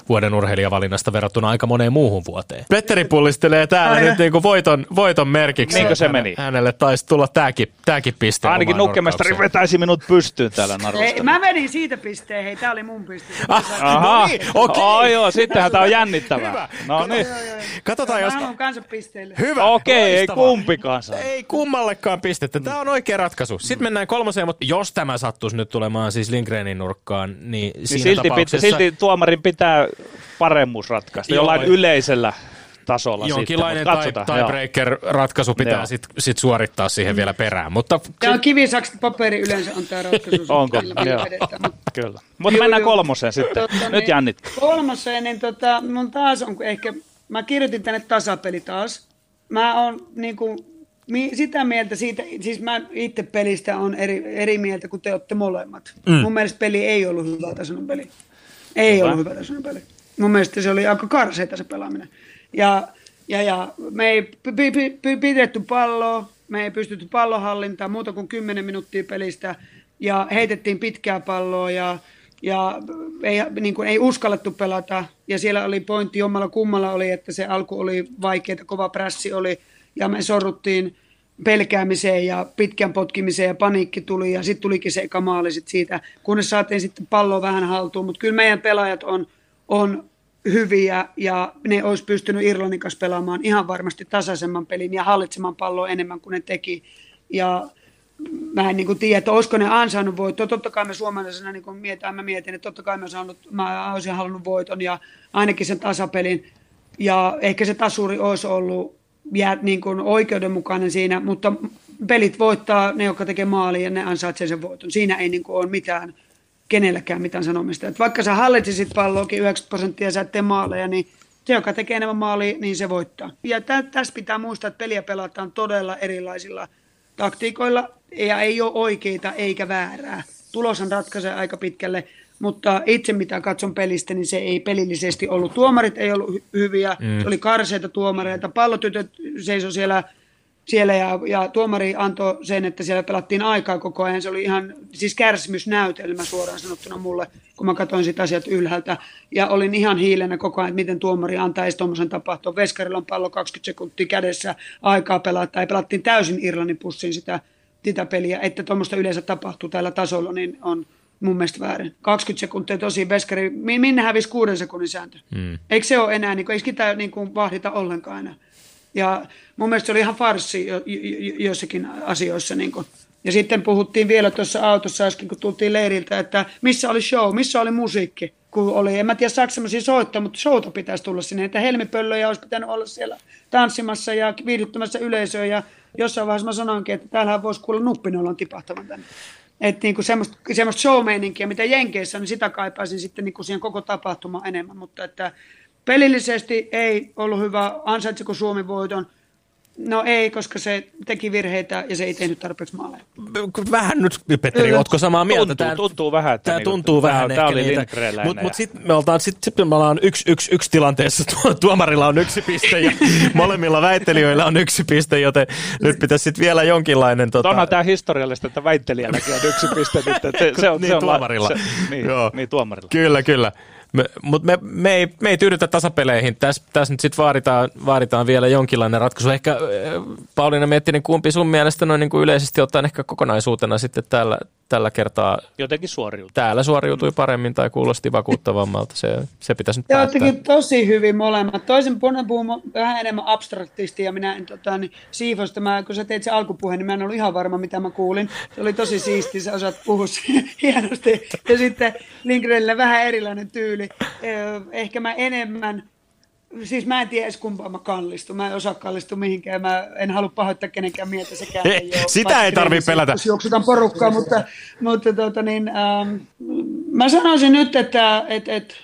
vuoden urheilijavalinnasta verrattuna aika moneen muuhun vuoteen. Petteri pullistelee täällä Ai nyt niin kuin voiton, voiton merkiksi. Niinkö se meni? Hänelle taisi tulla tämäkin, tämäkin piste. Ainakin nurkkaukseen. vetäisi minut pystyyn täällä Ei, narusta. mä vedin siitä pisteen, hei, tää oli mun piste. Aha, No niin, okei. oh, joo, sittenhän tämä on jännittävää. No niin. Katsotaan, Mä jos... haluan kanssa pisteille. Hyvä. Okei, ei loistavaa. kumpikaan saa. Ei kummallekaan pistettä. Tämä on oikea ratkaisu. Sitten mennään kolmoseen, mutta jos tämä sattuisi nyt tulemaan siis Lindgrenin nurkkaan, niin, Niin siinä silti, pitä, tapauksessa silti tuomarin pitää paremmuus ratkaista Joo. jollain yleisellä tasolla jonkinlainen sitten, tiebreaker-ratkaisu pitää Joo. sit, sit suorittaa siihen vielä perään. Mutta Tämä on kivisakset paperi yleensä on tämä ratkaisu. Onko? Joo. Kyllä. Mutta mennään joo. kolmoseen sitten. Totta, Nyt niin, jännit. Kolmoseen, niin tota, mun taas on ehkä, mä kirjoitin tänne tasapeli taas. Mä oon niinku, mi, sitä mieltä siitä, siis mä itse pelistä on eri, eri mieltä kuin te olette molemmat. Mm. Mun mielestä peli ei ollut hyvä tasoinen peli. Ei Hyvä. ollut hyvä tasoinen peli. Mun mielestä se oli aika karseita se pelaaminen. Ja, ja, ja me ei pi- pi- pi- pi- pidetty palloa, me ei pystytty pallonhallintaan muuta kuin 10 minuuttia pelistä ja heitettiin pitkää palloa ja, ja ei, niin kuin, ei uskallettu pelata. Ja siellä oli pointti jommalla kummalla oli, että se alku oli vaikeaa, kova prässi oli ja me sorruttiin pelkäämiseen ja pitkän potkimiseen ja paniikki tuli ja sitten tulikin se eka maali sit siitä, kunnes saatiin sitten pallo vähän haltuun, mutta kyllä meidän pelaajat on, on hyviä ja ne olisi pystynyt Irlannin kanssa pelaamaan ihan varmasti tasaisemman pelin ja hallitsemaan palloa enemmän kuin ne teki. Ja mä en niin kuin tiedä, että olisiko ne ansainnut voittoa. Totta kai me suomalaisena niin kuin mietitään, mä mietin, että totta kai mä, saanut, mä olisin halunnut voiton ja ainakin sen tasapelin. Ja ehkä se tasuri olisi ollut jää, niin kuin oikeudenmukainen siinä, mutta pelit voittaa ne, jotka tekee maaliin ja ne ansaitsee sen voiton. Siinä ei niin kuin ole mitään kenelläkään mitään sanomista. Et vaikka sä hallitsisit palloakin 90 prosenttia ja sä et tee maaleja, niin se, joka tekee enemmän maalia, niin se voittaa. Ja tä, tässä pitää muistaa, että peliä pelataan todella erilaisilla taktiikoilla ja ei ole oikeita eikä väärää. Tuloshan ratkaisee aika pitkälle, mutta itse mitä katson pelistä, niin se ei pelillisesti ollut. Tuomarit ei ollut hy- hyviä, mm. se oli karseita tuomareita. Pallotytöt seisoi siellä siellä ja, ja tuomari antoi sen, että siellä pelattiin aikaa koko ajan. Se oli ihan siis kärsimysnäytelmä suoraan sanottuna mulle, kun mä katsoin sitä asiat ylhäältä. Ja olin ihan hiilenä koko ajan, että miten tuomari antaa edes tuommoisen tapahtua. Veskarilla on pallo 20 sekuntia kädessä, aikaa pelata. Ja pelattiin täysin Irlannin pussiin sitä, sitä peliä, että tuommoista yleensä tapahtuu tällä tasolla, niin on mun mielestä väärin. 20 sekuntia tosi veskari. Minne hävisi kuuden sekunnin sääntö? Hmm. Eikö se ole enää, niin kuin, eikö sitä niin kuin, vahdita ollenkaan enää? Ja mun mielestä se oli ihan farssi jo, jo, joissakin asioissa. Niin kuin. Ja sitten puhuttiin vielä tuossa autossa äsken, kun tultiin leiriltä, että missä oli show, missä oli musiikki. Kun oli, en mä tiedä saako semmoisia soittaa, mutta showta pitäisi tulla sinne. Että helmipöllöjä olisi pitänyt olla siellä tanssimassa ja viihdyttämässä yleisöä. Ja jossain vaiheessa mä sanoinkin, että täällähän voisi kuulla nuppinollon tipahtavan tänne. Että niinku semmoista, semmoista show mitä Jenkeissä on, niin sitä kaipaisin sitten niinku siihen koko tapahtumaan enemmän. Mutta että Pelillisesti ei ollut hyvä. Ansaitsiko Suomi voiton? No ei, koska se teki virheitä ja se ei tehnyt tarpeeksi maaleja. Vähän nyt, Petteri, ootko samaa mieltä? Tuntuu, tuntuu vähän. Että tämä niin, tuntuu vähän tämä, tämä oli Mutta mut sitten me oltaan sit, sit me ollaan yksi, yksi, yksi tilanteessa. Tuomarilla on yksi piste ja molemmilla väittelijöillä on yksi piste, joten nyt pitäisi sitten vielä jonkinlainen... Tota... Onhan tämä historiallista, että väittelijälläkin on yksi piste. Nyt, se, se on, niin, se on tuomarilla. Se, niin, Joo. niin, tuomarilla. Kyllä, kyllä. Mutta me, me, ei, me ei tyydytä tasapeleihin. Tässä täs nyt sitten vaaditaan, vaaditaan vielä jonkinlainen ratkaisu. Ehkä äh, Pauliina Miettinen, kumpi sun mielestä noin niin kuin yleisesti ottaen ehkä kokonaisuutena sitten täällä, tällä kertaa jotenkin suoriutui. Täällä suoriutui paremmin tai kuulosti vakuuttavammalta. Se, se pitäisi nyt Te tosi hyvin molemmat. Toisen puhun, puhun vähän enemmän abstraktisti ja minä en, tota, niin, siivosta, mä, kun sä teit se alkupuheen, niin mä en ollut ihan varma, mitä mä kuulin. Se oli tosi siisti, sä osaat puhua hienosti. Ja sitten Lindgrenillä vähän erilainen tyyli. Ehkä mä enemmän Siis mä en tiedä edes kumpaan mä kallistun. Mä en osaa kallistua mihinkään. Mä en halua pahoittaa kenenkään mieltä. Sekään ei ole. Sitä ei tarvitse pelätä. Jos juoksutan porukkaa, mutta, mutta tota niin, ähm, mä sanoisin nyt, että et, et,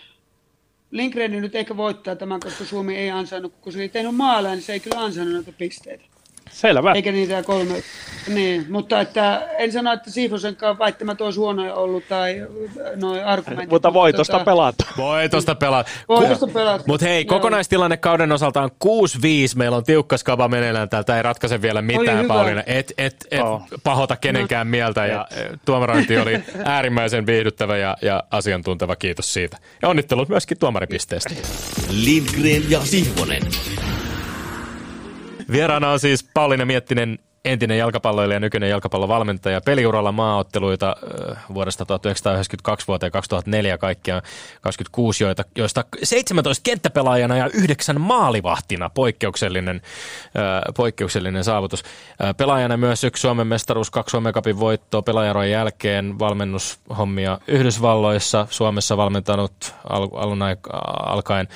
Lindgren nyt ehkä voittaa tämän, koska Suomi ei ansainnut, kun se ei tehnyt maaleja, niin se ei kyllä ansainnut näitä pisteitä. Selvä. Eikä niitä kolme. Niin, mutta että en sano, että Siifosenkaan väittämättä olisi huonoja ollut tai noin argumentit. Mutta voitosta tota, pelata. Voitosta pelata. Voitosta pelata. Mutta hei, kokonaistilanne kauden osalta on 6-5. Meillä on tiukka skaba meneillään täältä. Ei ratkaise vielä mitään, Pauliina. Et, et, et oh. pahota kenenkään no. mieltä. Ja tuomarointi oli äärimmäisen viihdyttävä ja, ja asiantunteva. Kiitos siitä. Ja onnittelut myöskin tuomaripisteestä. Lindgren ja Sihvonen. Vieraana on siis Pauliina Miettinen entinen jalkapalloilija ja nykyinen jalkapallovalmentaja. Peliuralla maaotteluita vuodesta 1992 vuoteen 2004 kaikkiaan 26, joita, joista 17 kenttäpelaajana ja 9 maalivahtina poikkeuksellinen, poikkeuksellinen saavutus. Pelaajana myös yksi Suomen mestaruus, kaksi Suomen Cupin voittoa pelaajarojen jälkeen, valmennushommia Yhdysvalloissa, Suomessa valmentanut al- alun alkaen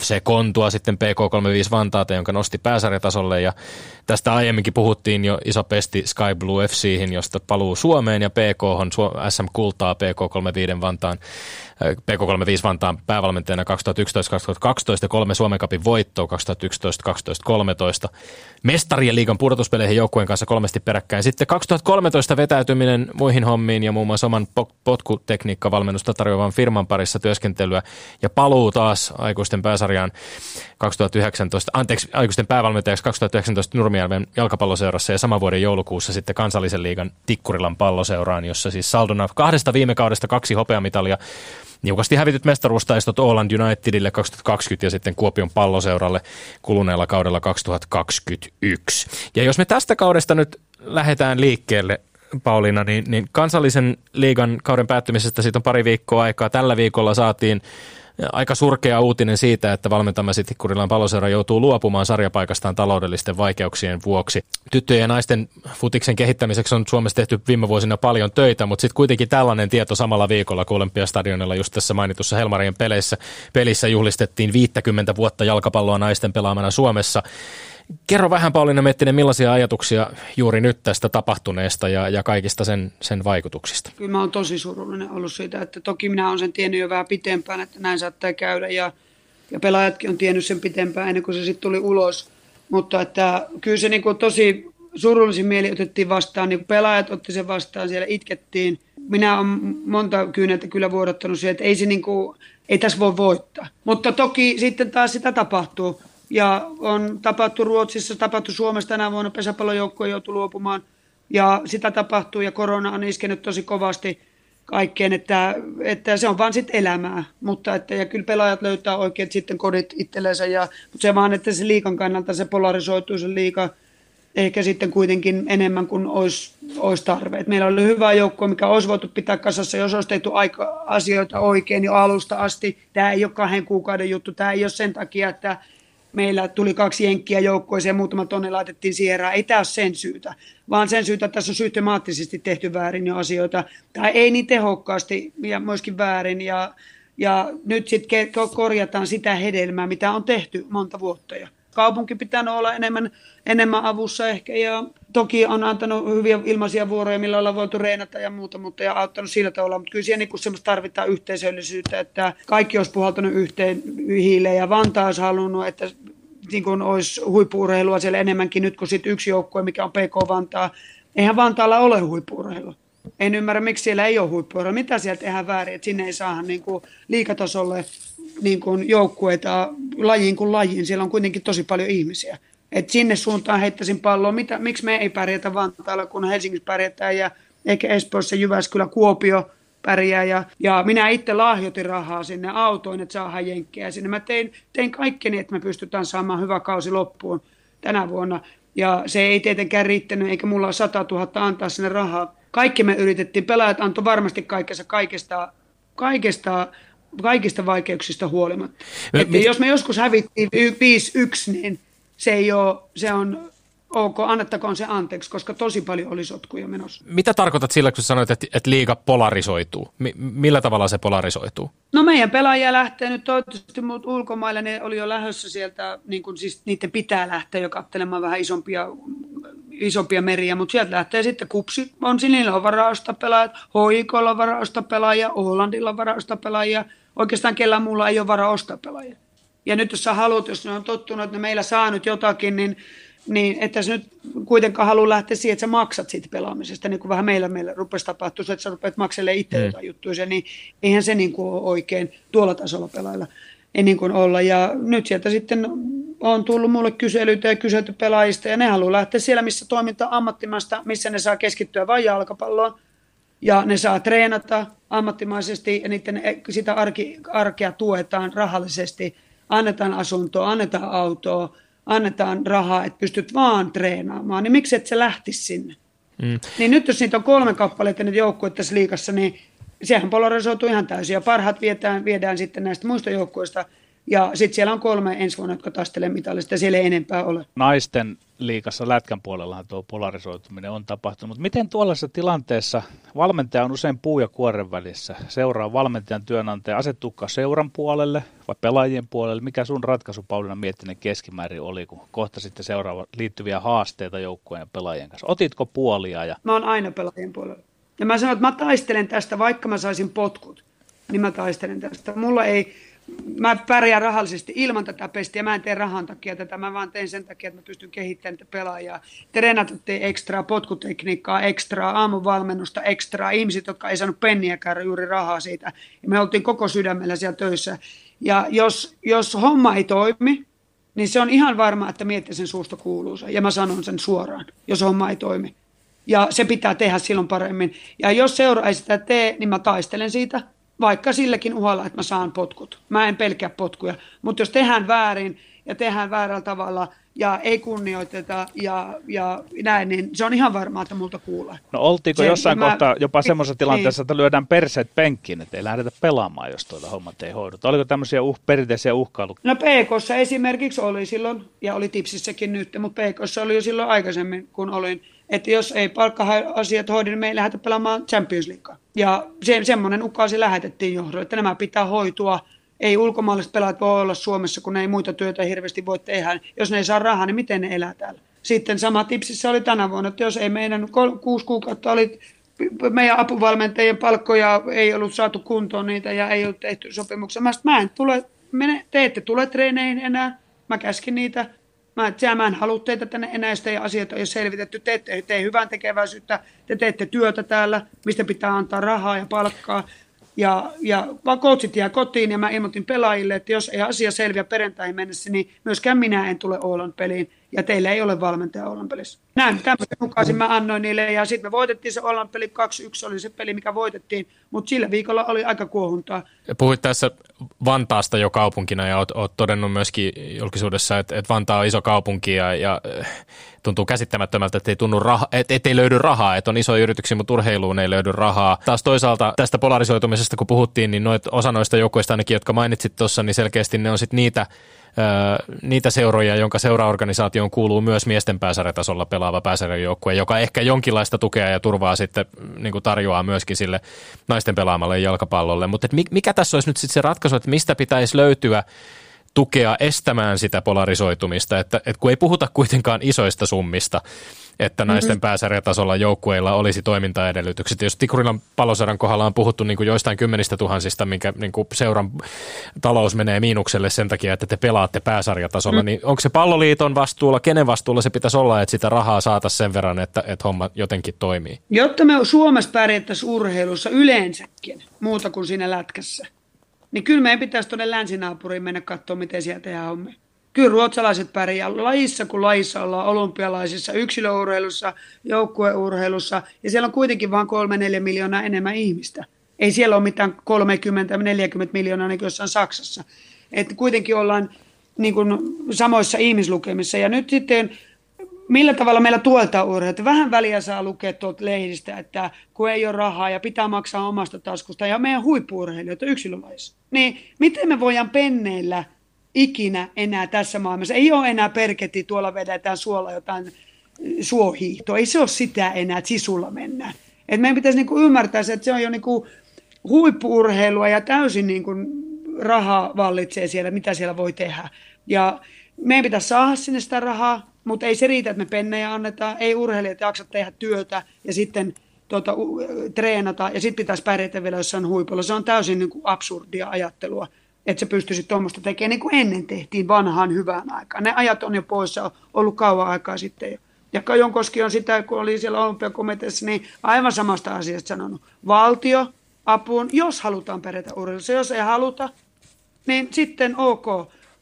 FC Kontua, sitten PK35 Vantaata, jonka nosti pääsarjatasolle ja tästä aiemminkin puhuttiin jo iso pesti Sky Blue FCihin, josta paluu Suomeen ja PK on SM Kultaa PK35 Vantaan PK35 Vantaan päävalmentajana 2011-2012 ja kolme Suomen Cupin voittoa 2011, 12, 13. Mestarien liigan pudotuspeleihin joukkueen kanssa kolmesti peräkkäin. Sitten 2013 vetäytyminen muihin hommiin ja muun muassa oman potkutekniikkavalmennusta tarjoavan firman parissa työskentelyä ja paluu taas aikuisten pääsarjaan 2019, anteeksi, aikuisten päävalmentajaksi 2019 Nurmijärven jalkapalloseurassa ja saman vuoden joulukuussa sitten kansallisen liigan Tikkurilan palloseuraan, jossa siis saldona kahdesta viime kaudesta kaksi hopeamitalia niukasti hävityt mestaruustaistot Oland Unitedille 2020 ja sitten Kuopion palloseuralle kuluneella kaudella 2021. Ja jos me tästä kaudesta nyt lähdetään liikkeelle, Pauliina, niin, niin kansallisen liigan kauden päättymisestä siitä on pari viikkoa aikaa. Tällä viikolla saatiin aika surkea uutinen siitä, että valmentamamme Tikkurilan paloseura joutuu luopumaan sarjapaikastaan taloudellisten vaikeuksien vuoksi. Tyttöjen ja naisten futiksen kehittämiseksi on Suomessa tehty viime vuosina paljon töitä, mutta sitten kuitenkin tällainen tieto samalla viikolla, kun Olympiastadionilla just tässä mainitussa Helmarien peleissä, pelissä juhlistettiin 50 vuotta jalkapalloa naisten pelaamana Suomessa. Kerro vähän Pauliina Mettinen, millaisia ajatuksia juuri nyt tästä tapahtuneesta ja, ja kaikista sen, sen vaikutuksista? Kyllä mä oon tosi surullinen ollut siitä, että toki minä olen sen tiennyt jo vähän pitempään, että näin saattaa käydä ja, ja pelaajatkin on tiennyt sen pitempään ennen kuin se sitten tuli ulos. Mutta että kyllä se niin tosi surullisin mieli otettiin vastaan, niin pelaajat otti sen vastaan, siellä itkettiin. Minä olen monta kyyneltä kyllä vuodattanut siihen, että ei, se niin kuin, ei tässä voi voittaa. Mutta toki sitten taas sitä tapahtuu Ja on tapahtu Ruotsissa, tapahtu Suomessa tänä vuonna, pesäpallojoukkue joutui luopumaan. Ja sitä tapahtuu ja korona on iskenyt tosi kovasti kaikkeen, että, että se on vaan sitten elämää. Mutta että, ja kyllä pelaajat löytää oikein sitten kodit itsellensä. Ja, mutta se vaan, että se liikan kannalta se polarisoituu se liika ehkä sitten kuitenkin enemmän kuin olisi, olisi tarve. Et meillä oli hyvä joukko, mikä olisi voitu pitää kasassa, jos olisi tehty aika, asioita oikein jo alusta asti. Tämä ei ole kahden kuukauden juttu, tämä ei ole sen takia, että meillä tuli kaksi jenkkiä joukkoiseen muutama tonne laitettiin sierään. Ei tämä ole sen syytä, vaan sen syytä, että tässä on systemaattisesti tehty väärin jo asioita, tai ei niin tehokkaasti ja myöskin väärin. Ja, ja nyt sitten korjataan sitä hedelmää, mitä on tehty monta vuotta jo kaupunki pitää olla enemmän, enemmän avussa ehkä ja toki on antanut hyviä ilmaisia vuoroja, millä ollaan voitu reenata ja muuta, mutta ja auttanut sillä tavalla, mutta kyllä siellä niin tarvitaan yhteisöllisyyttä, että kaikki olisi puhaltanut yhteen hiileen ja Vantaa olisi halunnut, että niin kuin olisi huippuurheilua siellä enemmänkin nyt kuin sit yksi joukkue, mikä on PK Vantaa. Eihän Vantaalla ole huippuurheilua. En ymmärrä, miksi siellä ei ole huippuurheilua. Mitä sieltä tehdään väärin, että sinne ei saada niin kuin liikatasolle niin kuin joukkueita lajiin kuin lajiin. Siellä on kuitenkin tosi paljon ihmisiä. Et sinne suuntaan heittäisin palloa. Mitä, miksi me ei pärjätä Vantaalla, kun Helsingissä pärjätään ja eikä Espoossa, Jyväskylä, Kuopio pärjää. Ja, ja minä itse lahjoitin rahaa sinne autoin, että saadaan jenkkejä sinne. Mä tein, tein kaikkeni, että me pystytään saamaan hyvä kausi loppuun tänä vuonna. Ja se ei tietenkään riittänyt, eikä mulla ole 100 000 antaa sinne rahaa. Kaikki me yritettiin, pelaajat antoi varmasti kaikessa kaikesta, kaikesta kaikista vaikeuksista huolimatta. Me, mit... Jos me joskus hävittiin 5-1, niin se, ei ole, se on ok, annettakoon se anteeksi, koska tosi paljon oli sotkuja menossa. Mitä tarkoitat sillä, kun sanoit, että, että liiga polarisoituu? M- millä tavalla se polarisoituu? No meidän pelaajia lähtee nyt toivottavasti muut ulkomaille, ne oli jo lähdössä sieltä, niin kuin siis niiden pitää lähteä jo katselemaan vähän isompia, isompia meriä, mutta sieltä lähtee sitten kupsi, on niillä on varausta pelaajat, Hoikolla on varausta pelaajia, Hollandilla on varausta pelaajia, oikeastaan kellään muulla ei ole varaa ostaa pelaajia. Ja nyt jos sä haluat, jos ne on tottunut, että ne meillä saa nyt jotakin, niin, niin että sä nyt kuitenkaan haluaa lähteä siihen, että sä maksat siitä pelaamisesta, niin kuin vähän meillä, meillä rupesi tapahtua, että sä rupeat makselemaan itse mm. jotain juttuja, niin eihän se niin kuin ole oikein tuolla tasolla pelailla ei niin kuin olla. Ja nyt sieltä sitten on tullut mulle kyselyitä ja kyselty pelaajista, ja ne haluaa lähteä siellä, missä toiminta ammattimasta, missä ne saa keskittyä vain jalkapalloon, ja ne saa treenata ammattimaisesti ja niiden, sitä arki, arkea tuetaan rahallisesti. Annetaan asuntoa, annetaan autoa, annetaan rahaa, että pystyt vaan treenaamaan, niin miksi et sä lähtisi sinne? Mm. Niin nyt jos niitä on kolme kappaletta niitä joukkueita tässä liikassa, niin sehän polarisoituu ihan täysin. Ja parhaat viedään, viedään sitten näistä muista joukkueista – ja sitten siellä on kolme ensi vuonna, jotka taistelee mitallista, ja siellä ei enempää ole. Naisten liikassa lätkän puolellahan tuo polarisoituminen on tapahtunut. Miten tuollaisessa tilanteessa valmentaja on usein puu ja kuoren välissä? Seuraa valmentajan työnantaja, asettuuko seuran puolelle vai pelaajien puolelle? Mikä sun ratkaisu Pauliina Miettinen keskimäärin oli, kun kohta sitten seuraava liittyviä haasteita joukkueen ja pelaajien kanssa? Otitko puolia? Ja... Mä oon aina pelaajien puolella. Ja mä sanon, että mä taistelen tästä, vaikka mä saisin potkut, niin mä taistelen tästä. Mulla ei, mä pärjään rahallisesti ilman tätä pestiä. Mä en tee rahan takia tätä, mä vaan teen sen takia, että mä pystyn kehittämään tätä pelaajaa. Treenatettiin ekstraa, potkutekniikkaa ekstraa, aamuvalmennusta ekstraa, ihmiset, jotka ei saanut penniäkään juuri rahaa siitä. Ja me oltiin koko sydämellä siellä töissä. Ja jos, jos homma ei toimi, niin se on ihan varma, että sen suusta kuuluu se. Ja mä sanon sen suoraan, jos homma ei toimi. Ja se pitää tehdä silloin paremmin. Ja jos seura ei sitä tee, niin mä taistelen siitä – vaikka silläkin uhalla, että mä saan potkut. Mä en pelkää potkuja, mutta jos tehdään väärin ja tehdään väärällä tavalla ja ei kunnioiteta ja, ja näin, niin se on ihan varmaa, että multa kuulee. No oltiinko se, jossain mä, kohtaa jopa semmoisessa tilanteessa, niin. että lyödään perseet penkkiin, että ei lähdetä pelaamaan, jos tuota hommat ei hoidu? Oliko tämmöisiä uh, perinteisiä uhkailuja? No PKssa esimerkiksi oli silloin, ja oli Tipsissäkin nyt, mutta PKssa oli jo silloin aikaisemmin, kun olin – että jos ei palkka-asiat hoida, niin me ei lähdetä pelaamaan Champions Leaguea. Ja se, semmoinen ukasi lähetettiin johdolle, että nämä pitää hoitua. Ei ulkomaalaiset pelaajat voi olla Suomessa, kun ne ei muita työtä hirveästi voi tehdä. Jos ne ei saa rahaa, niin miten ne elää täällä? Sitten sama tipsissä oli tänä vuonna, että jos ei meidän kuusi kuukautta oli meidän apuvalmentajien palkkoja ei ollut saatu kuntoon niitä ja ei ollut tehty sopimuksia. Mä, mä en tule, mene, te ette tule treeneihin enää. Mä käskin niitä Mä, että mä en halua teitä tänne enää, teidän asioita ole selvitetty. Te ette tee hyvän tekeväisyyttä, te teette työtä täällä, mistä pitää antaa rahaa ja palkkaa. Ja, ja coachit jää kotiin ja mä ilmoitin pelaajille, että jos ei asia selviä perjantaihin mennessä, niin myöskään minä en tule Oulun peliin ja teillä ei ole valmentaja Oulun pelissä. Näin tämmöisen mukaisin mä annoin niille ja sitten me voitettiin se Oulun peli 2-1 oli se peli, mikä voitettiin, mutta sillä viikolla oli aika kuohuntaa. Puhuit tässä Vantaasta jo kaupunkina ja oot, oot todennut myöskin julkisuudessa, että, että Vantaa on iso kaupunki ja, ja tuntuu käsittämättömältä, että ei, tunnu raha, et, et ei löydy rahaa, että on isoja yrityksiä, mutta urheiluun ei löydy rahaa. Taas toisaalta tästä polarisoitumisesta, kun puhuttiin, niin noit, osa noista joukkueista ainakin, jotka mainitsit tuossa, niin selkeästi ne on sitten niitä, niitä seuroja, jonka seuraorganisaatioon kuuluu myös miesten pääsarjatasolla pelaava pääsarjajoukkue, joka ehkä jonkinlaista tukea ja turvaa sitten niin kuin tarjoaa myöskin sille naisten pelaamalle jalkapallolle. Mutta mikä tässä olisi nyt sitten se ratkaisu, että mistä pitäisi löytyä tukea estämään sitä polarisoitumista, että, että kun ei puhuta kuitenkaan isoista summista, että naisten mm-hmm. pääsarjatasolla joukkueilla olisi toimintaedellytykset. Jos Tikurilan palosaran kohdalla on puhuttu niin kuin joistain kymmenistä tuhansista, minkä niin kuin seuran talous menee miinukselle sen takia, että te pelaatte pääsarjatasolla, mm-hmm. niin onko se palloliiton vastuulla, kenen vastuulla se pitäisi olla, että sitä rahaa saataisiin sen verran, että, että homma jotenkin toimii? Jotta me Suomessa pärjättäisiin urheilussa yleensäkin, muuta kuin siinä lätkässä, niin kyllä meidän pitäisi tuonne länsinaapuriin mennä katsomaan, miten siellä tehdään hommia. Kyllä ruotsalaiset pärjää lajissa kuin lajissa ollaan olympialaisissa, yksilöurheilussa, joukkueurheilussa ja siellä on kuitenkin vain 3-4 miljoonaa enemmän ihmistä. Ei siellä ole mitään 30-40 miljoonaa niin kuin jossain Saksassa. Että kuitenkin ollaan niin kuin samoissa ihmislukemissa. Ja nyt sitten millä tavalla meillä tuetaan urheilua. Vähän väliä saa lukea tuolta lehdistä, että kun ei ole rahaa ja pitää maksaa omasta taskusta ja meidän huippuurheilijoita yksilölajissa. Niin miten me voidaan penneillä ikinä enää tässä maailmassa? Ei ole enää perketti, tuolla vedetään suolla jotain suohiihtoa. Ei se ole sitä enää, että sisulla mennään. Et meidän pitäisi niinku ymmärtää se, että se on jo niinku huippuurheilua ja täysin niinku raha vallitsee siellä, mitä siellä voi tehdä. Ja meidän pitäisi saada sinne sitä rahaa, mutta ei se riitä, että me pennejä annetaan. Ei urheilijat jaksa tehdä työtä ja sitten tuota, treenata ja sitten pitäisi pärjätä vielä jossain huipulla. Se on täysin niin kuin absurdia ajattelua, että se pystyisi tuommoista tekemään niin kuin ennen tehtiin vanhaan hyvään aikaan. Ne ajat on jo poissa, ollut kauan aikaa sitten jo. Ja Kajonkoski on sitä, kun oli siellä olympiakomiteassa, niin aivan samasta asiasta sanonut. Valtio apuun, jos halutaan pärjätä urheilussa. Jos ei haluta, niin sitten ok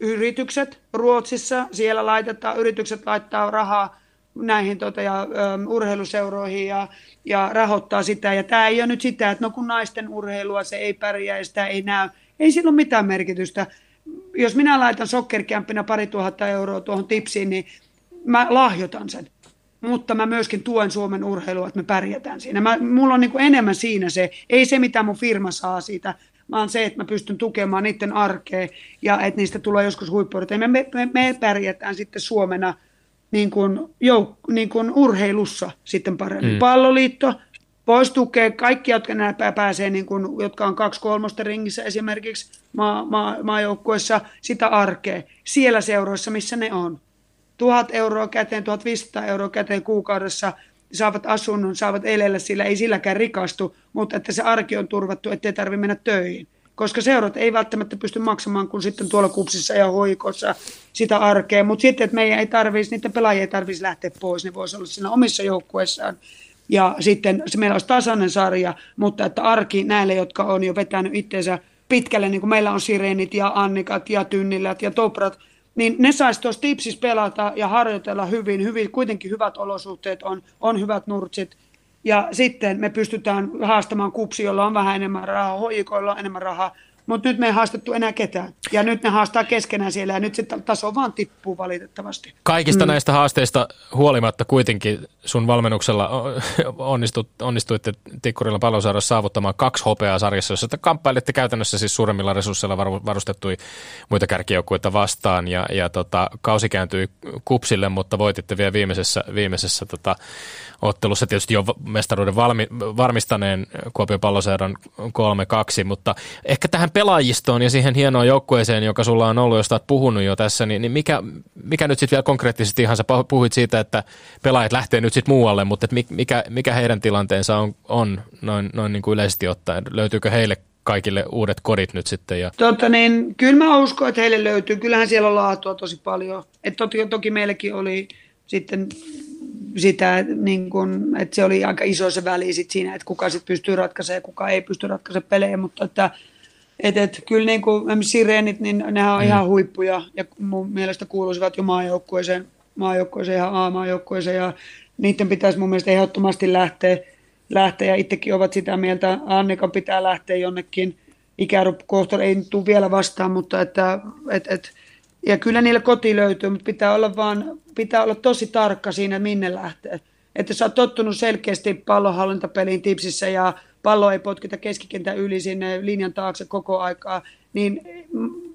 yritykset Ruotsissa, siellä laitetaan, yritykset laittaa rahaa näihin tota, ja, ö, urheiluseuroihin ja, ja rahoittaa sitä. Ja tämä ei ole nyt sitä, että no kun naisten urheilua se ei pärjää ja sitä ei näy. Ei sillä ole mitään merkitystä. Jos minä laitan sokkerkämppinä pari tuhatta euroa tuohon tipsiin, niin mä lahjoitan sen. Mutta mä myöskin tuen Suomen urheilua, että me pärjätään siinä. Mä, mulla on niin enemmän siinä se, ei se mitä mun firma saa siitä vaan se, että mä pystyn tukemaan niiden arkea ja että niistä tulee joskus huippuudet. Me, me, me, pärjätään sitten Suomena niin kuin, jouk- niin kuin urheilussa sitten paremmin. Mm. Palloliitto voisi tukea kaikki, jotka nämä pääsee, niin kuin, jotka on kaksi kolmosta ringissä esimerkiksi maa, maa, maajoukkuessa, sitä arkea siellä seuroissa, missä ne on. Tuhat euroa käteen, 1500 euroa käteen kuukaudessa – saavat asunnon, saavat elellä sillä, ei silläkään rikastu, mutta että se arki on turvattu, ettei tarvitse mennä töihin. Koska seurat ei välttämättä pysty maksamaan kuin sitten tuolla kupsissa ja hoikossa sitä arkea, mutta sitten, että meidän ei tarvitsisi, niiden pelaajia ei tarvitsisi lähteä pois, ne voisi olla siinä omissa joukkueissaan. Ja sitten se meillä olisi tasainen sarja, mutta että arki näille, jotka on jo vetänyt itseensä pitkälle, niin kuin meillä on Sirenit ja Annikat ja Tynnilät ja Toprat, niin ne saisi tuossa tipsissä pelata ja harjoitella hyvin, hyvin, kuitenkin hyvät olosuhteet on, on hyvät nurtsit. Ja sitten me pystytään haastamaan kupsi, jolla on vähän enemmän rahaa, hoikoilla on enemmän rahaa, mutta nyt me ei haastettu enää ketään. Ja nyt ne haastaa keskenään siellä ja nyt se taso vaan tippuu valitettavasti. Kaikista mm. näistä haasteista huolimatta kuitenkin sun valmennuksella onnistut, onnistuitte Tikkurilla palosaarassa saavuttamaan kaksi hopeaa sarjassa, jossa te kamppailitte käytännössä siis suuremmilla resursseilla varustettui muita kärkijoukkueita vastaan ja, ja tota, kausi kääntyi kupsille, mutta voititte vielä viimeisessä, viimeisessä tota, ottelussa tietysti jo mestaruuden valmi, varmistaneen Kuopion palloseuran 3-2, mutta ehkä tähän pelaajistoon ja siihen hienoon joukkueeseen, joka sulla on ollut, josta olet puhunut jo tässä, niin, niin mikä, mikä nyt sitten vielä konkreettisesti ihan sä puhuit siitä, että pelaajat lähtee nyt sitten muualle, mutta et mikä, mikä heidän tilanteensa on, on noin, noin niin kuin yleisesti ottaen? Löytyykö heille kaikille uudet kodit nyt sitten? Ja... Totta niin, kyllä mä uskon, että heille löytyy. Kyllähän siellä on laatua tosi paljon. Et toki, toki meilläkin oli sitten sitä, niin kun, että se oli aika iso se väli sit siinä, että kuka sitten pystyy ratkaisemaan ja kuka ei pysty ratkaisemaan pelejä, mutta että et, et, kyllä niin kuin sireenit, niin nehän on mm. ihan huippuja. Ja mun mielestä kuuluisivat jo maajoukkueeseen, maajoukkueeseen ja A-maajoukkueeseen. Ja niiden pitäisi mun mielestä ehdottomasti lähteä, lähteä. Ja itsekin ovat sitä mieltä, Annika pitää lähteä jonnekin, ikärukohta ei tule vielä vastaan, mutta että, et, et, ja kyllä niille koti löytyy, mutta pitää olla vaan, pitää olla tosi tarkka siinä, minne lähtee. Että sä oot tottunut selkeästi pallonhallintapeliin tipsissä ja pallo ei potkita keskikentän yli sinne linjan taakse koko aikaa, niin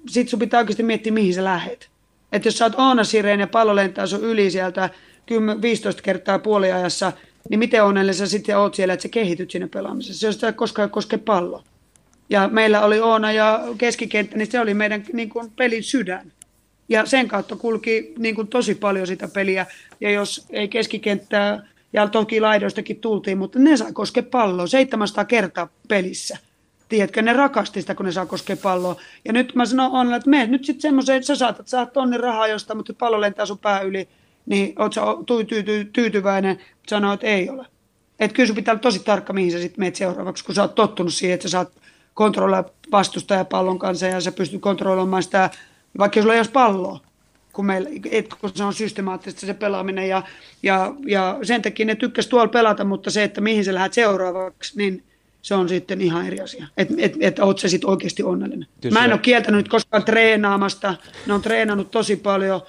sit sun pitää oikeasti miettiä, mihin sä lähet. Että jos sä oot Oona Sireen ja pallo lentää sun yli sieltä 10-15 kertaa puoliajassa, niin miten onnellinen sä sitten oot siellä, että sä kehityt sinne pelaamisessa, jos sä koskaan koske pallo. Ja meillä oli Oona ja keskikenttä, niin se oli meidän niin kuin, pelin sydän. Ja sen kautta kulki niin kuin, tosi paljon sitä peliä. Ja jos ei keskikenttää, ja toki laidoistakin tultiin, mutta ne saa koske palloa 700 kertaa pelissä. Tiedätkö, ne rakasti sitä, kun ne saa koskea palloa. Ja nyt mä sanon on, että me nyt sitten semmoiseen, että sä saatat saat tonne rahaa jostain, mutta pallo lentää sun pää yli, niin oot sä tyytyväinen, sanoo, että ei ole. Että kyllä sun pitää olla tosi tarkka, mihin sä sitten meet seuraavaksi, kun sä oot tottunut siihen, että sä saat kontrolloida vastustajapallon kanssa ja sä pystyt kontrolloimaan sitä, vaikka sulla ei olisi palloa, kun, meillä, et, kun se on systemaattista se pelaaminen ja, ja, ja sen takia ne tykkäs tuolla pelata, mutta se, että mihin sä lähdet seuraavaksi, niin se on sitten ihan eri asia. Että et, et, oot sä sitten oikeasti onnellinen. Kyllä Mä en ole kieltänyt koskaan treenaamasta. Ne on treenannut tosi paljon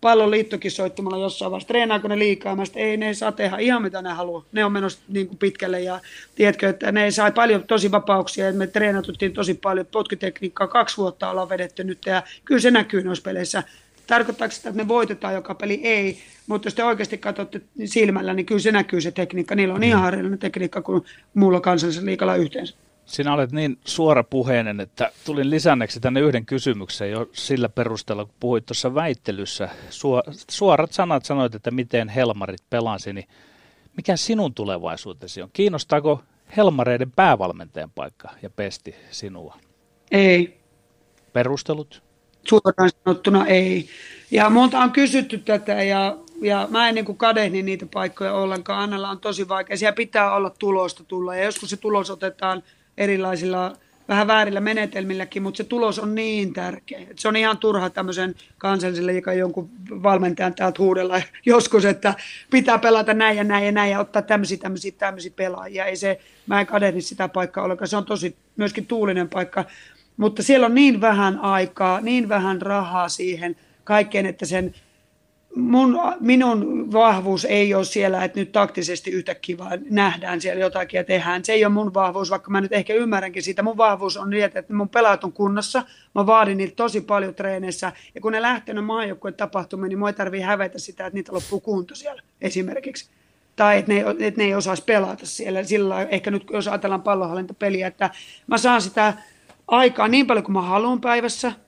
palloliittokin soitti mulle jossain vaiheessa, treenaako ne liikaa, mä sit, ei ne saa tehdä ihan mitä ne haluaa, ne on menossa niin kuin pitkälle ja tiedätkö, että ne sai paljon tosi vapauksia, että me treenatuttiin tosi paljon, potkitekniikkaa kaksi vuotta ollaan vedetty nyt ja kyllä se näkyy noissa peleissä. Tarkoittaako sitä, että me voitetaan joka peli? Ei, mutta jos te oikeasti katsotte silmällä, niin kyllä se näkyy se tekniikka. Niillä on ihan erilainen tekniikka kuin muulla kansallisella liikalla yhteensä. Sinä olet niin suora puheinen, että tulin lisänneeksi tänne yhden kysymyksen jo sillä perusteella, kun puhuit tuossa väittelyssä. Suorat sanat sanoit, että miten Helmarit pelasi, niin mikä sinun tulevaisuutesi on? Kiinnostaako Helmareiden päävalmentajan paikka ja pesti sinua? Ei. Perustelut? Suoraan sanottuna ei. Ja monta on kysytty tätä ja, ja mä en niin kadehni niitä paikkoja ollenkaan. Annella on tosi vaikea. Siellä pitää olla tulosta tulla ja joskus se tulos otetaan – erilaisilla vähän väärillä menetelmilläkin, mutta se tulos on niin tärkeä. Että se on ihan turha tämmöisen kansalliselle, joka jonkun valmentajan täältä huudella joskus, että pitää pelata näin ja näin ja näin ja ottaa tämmöisiä, tämmöisiä, tämmöisiä pelaajia. Ei se, mä en kadehdi sitä paikkaa ollenkaan. Se on tosi myöskin tuulinen paikka. Mutta siellä on niin vähän aikaa, niin vähän rahaa siihen kaikkeen, että sen mun, minun vahvuus ei ole siellä, että nyt taktisesti yhtäkkiä vaan nähdään siellä jotakin ja tehdään. Se ei ole mun vahvuus, vaikka mä nyt ehkä ymmärränkin siitä. Mun vahvuus on niin, että mun pelaat on kunnossa. Mä vaadin niitä tosi paljon treeneissä. Ja kun ne lähtee ne maajoukkueen tapahtumiin, niin mua ei tarvii hävetä sitä, että niitä loppuu kunto siellä esimerkiksi. Tai että ne, että ne ei osaisi pelata siellä. Sillä ehkä nyt jos ajatellaan pallonhallintapeliä, että mä saan sitä aikaa niin paljon kuin mä haluan päivässä –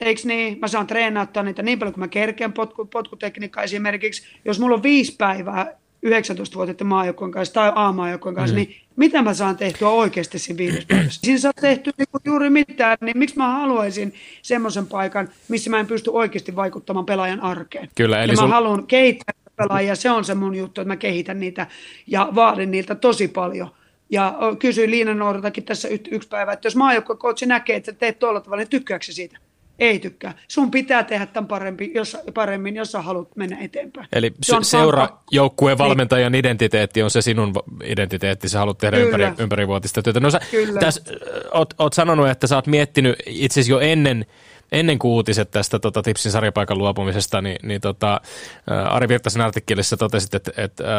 Eikö niin? Mä saan treenata niitä niin paljon kuin mä kerkeän potku, potkutekniikkaa esimerkiksi. Jos mulla on viisi päivää 19-vuotiaiden maajoukkojen kanssa tai A-maajoukkojen kanssa, mm. niin mitä mä saan tehtyä oikeasti siinä viidessä päivässä? Siinä saa tehty niinku juuri mitään, niin miksi mä haluaisin semmoisen paikan, missä mä en pysty oikeasti vaikuttamaan pelaajan arkeen? Kyllä, eli ja mä haluan kehittää pelaajia, se on se mun juttu, että mä kehitän niitä ja vaadin niiltä tosi paljon. Ja kysyin Liina Nooratakin tässä yksi päivä, että jos maajoukkokoutsi näkee, että teet tuolla tavalla, niin tykkääkö siitä? Ei tykkää. Sun pitää tehdä tämän parempi, jos, paremmin, jos sä haluat mennä eteenpäin. Eli se seura joukkueen valmentajan niin. identiteetti on se sinun identiteetti, sä haluat tehdä ympäri, ympärivuotista työtä. No sä täs, oot, oot sanonut, että sä oot miettinyt itse jo ennen, ennen kuin uutiset tästä tota, Tipsin sarjapaikan luopumisesta, niin, niin tota, Ari Virtasen artikkelissa totesit, että, että äh,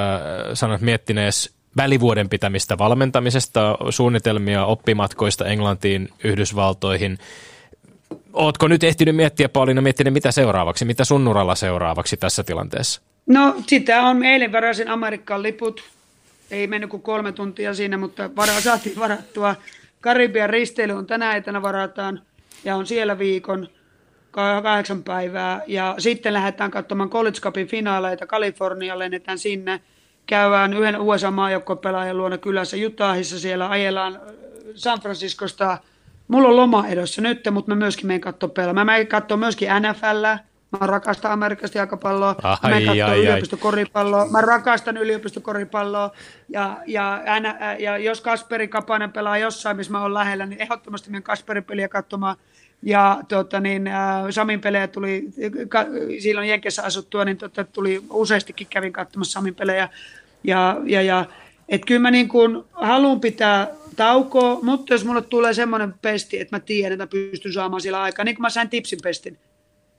sanoit miettinees välivuoden pitämistä valmentamisesta, suunnitelmia oppimatkoista Englantiin, Yhdysvaltoihin – Ootko nyt ehtinyt miettiä, Pauliina, miettinyt mitä seuraavaksi, mitä sun uralla seuraavaksi tässä tilanteessa? No sitä on, eilen varasin Amerikan liput, ei mennyt kuin kolme tuntia siinä, mutta varaa saatiin varattua. Karibian risteily on tänä etänä varataan ja on siellä viikon kahdeksan päivää. Ja sitten lähdetään katsomaan College Cupin finaaleita Kalifornia, lennetään sinne. Käydään yhden USA-maajoukkuepelaajan luona kylässä Utahissa, siellä ajellaan San Franciscosta – Mulla on loma edossa nyt, mutta mä myöskin menen katsoa pelaa. Mä menen katsoa myöskin NFL, Mä rakastan Amerikasta jalkapalloa. Ai, mä ai, ai. yliopistokoripalloa. Mä rakastan yliopistokoripalloa. Ja, ja, ja, ja jos Kasperi Kapanen pelaa jossain, missä mä oon lähellä, niin ehdottomasti menen Kasperin peliä katsomaan. Ja tota, niin, äh, Samin pelejä tuli, ka, silloin Jenkessä asuttua, niin tota, tuli useastikin kävin katsomassa Samin pelejä. Ja, ja, ja et kyllä mä niin kuin haluan pitää taukoa, mutta jos mulle tulee semmoinen pesti, että mä tiedän, että mä pystyn saamaan sillä aikaa, niin kuin mä sain tipsin pestin.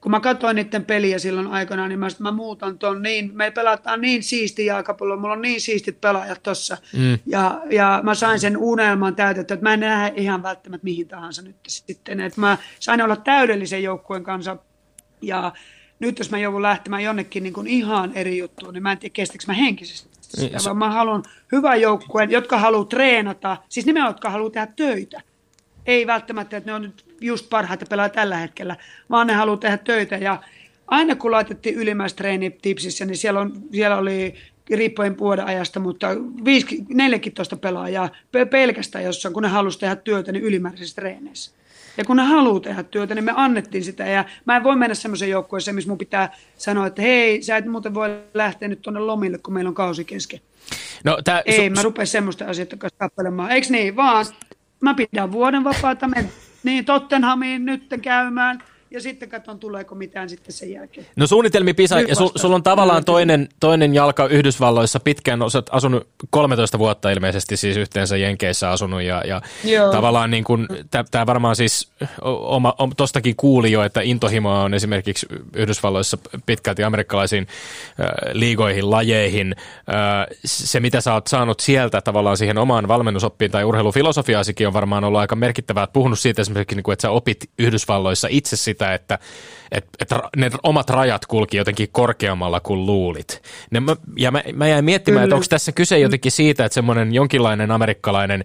Kun mä katsoin niiden peliä silloin aikana, niin mä, sit mä muutan ton niin, me pelataan niin siisti jalkapallo, mulla on niin siistit pelaajat tossa. Mm. Ja, ja mä sain sen unelman täytettyä, että mä en näe ihan välttämättä mihin tahansa nyt sitten. Että mä sain olla täydellisen joukkueen kanssa ja nyt jos mä joudun lähtemään jonnekin niin kuin ihan eri juttuun, niin mä en tiedä kestikö mä henkisesti. Sitä, vaan mä haluan hyvän joukkueen, jotka haluaa treenata, siis nimenomaan, jotka haluaa tehdä töitä. Ei välttämättä, että ne on nyt just parhaita pelaa tällä hetkellä, vaan ne haluaa tehdä töitä. Ja aina kun laitettiin ylimmäistreeni tipsissä, niin siellä, on, siellä oli riippuen vuoden ajasta, mutta 14 pelaajaa pelkästään jossain, kun ne halusi tehdä työtä, niin ylimääräisissä treeneissä. Ja kun ne haluaa tehdä työtä, niin me annettiin sitä. Ja mä en voi mennä semmoiseen joukkueeseen, missä mun pitää sanoa, että hei, sä et muuten voi lähteä nyt tuonne lomille, kun meillä on kausi kesken. No, tää, Ei, su- mä rupea semmoista asioita kanssa tappelemaan. Eikö niin? Vaan mä pidän vuoden vapaata, men niin Tottenhamiin nyt käymään – ja sitten katson, tuleeko mitään sitten sen jälkeen. No suunnitelmi Pisa, Nyt ja su, sulla on tavallaan toinen, toinen jalka Yhdysvalloissa. Pitkään, olet asunut 13 vuotta ilmeisesti siis yhteensä Jenkeissä asunut, ja, ja tavallaan niin kuin, tämä varmaan siis, oma, o, tostakin kuuli jo, että intohimoa on esimerkiksi Yhdysvalloissa pitkälti amerikkalaisiin äh, liigoihin, lajeihin. Äh, se, mitä sä oot saanut sieltä tavallaan siihen omaan valmennusoppiin tai urheilufilosofiaasikin on varmaan ollut aika merkittävää, puhunut siitä esimerkiksi, niin kuin, että sä opit Yhdysvalloissa itse sitä sitä, että, että, että ne omat rajat kulki jotenkin korkeammalla kuin luulit. Ne, ja mä, mä jäin miettimään, että onko tässä kyse jotenkin siitä, että semmoinen jonkinlainen amerikkalainen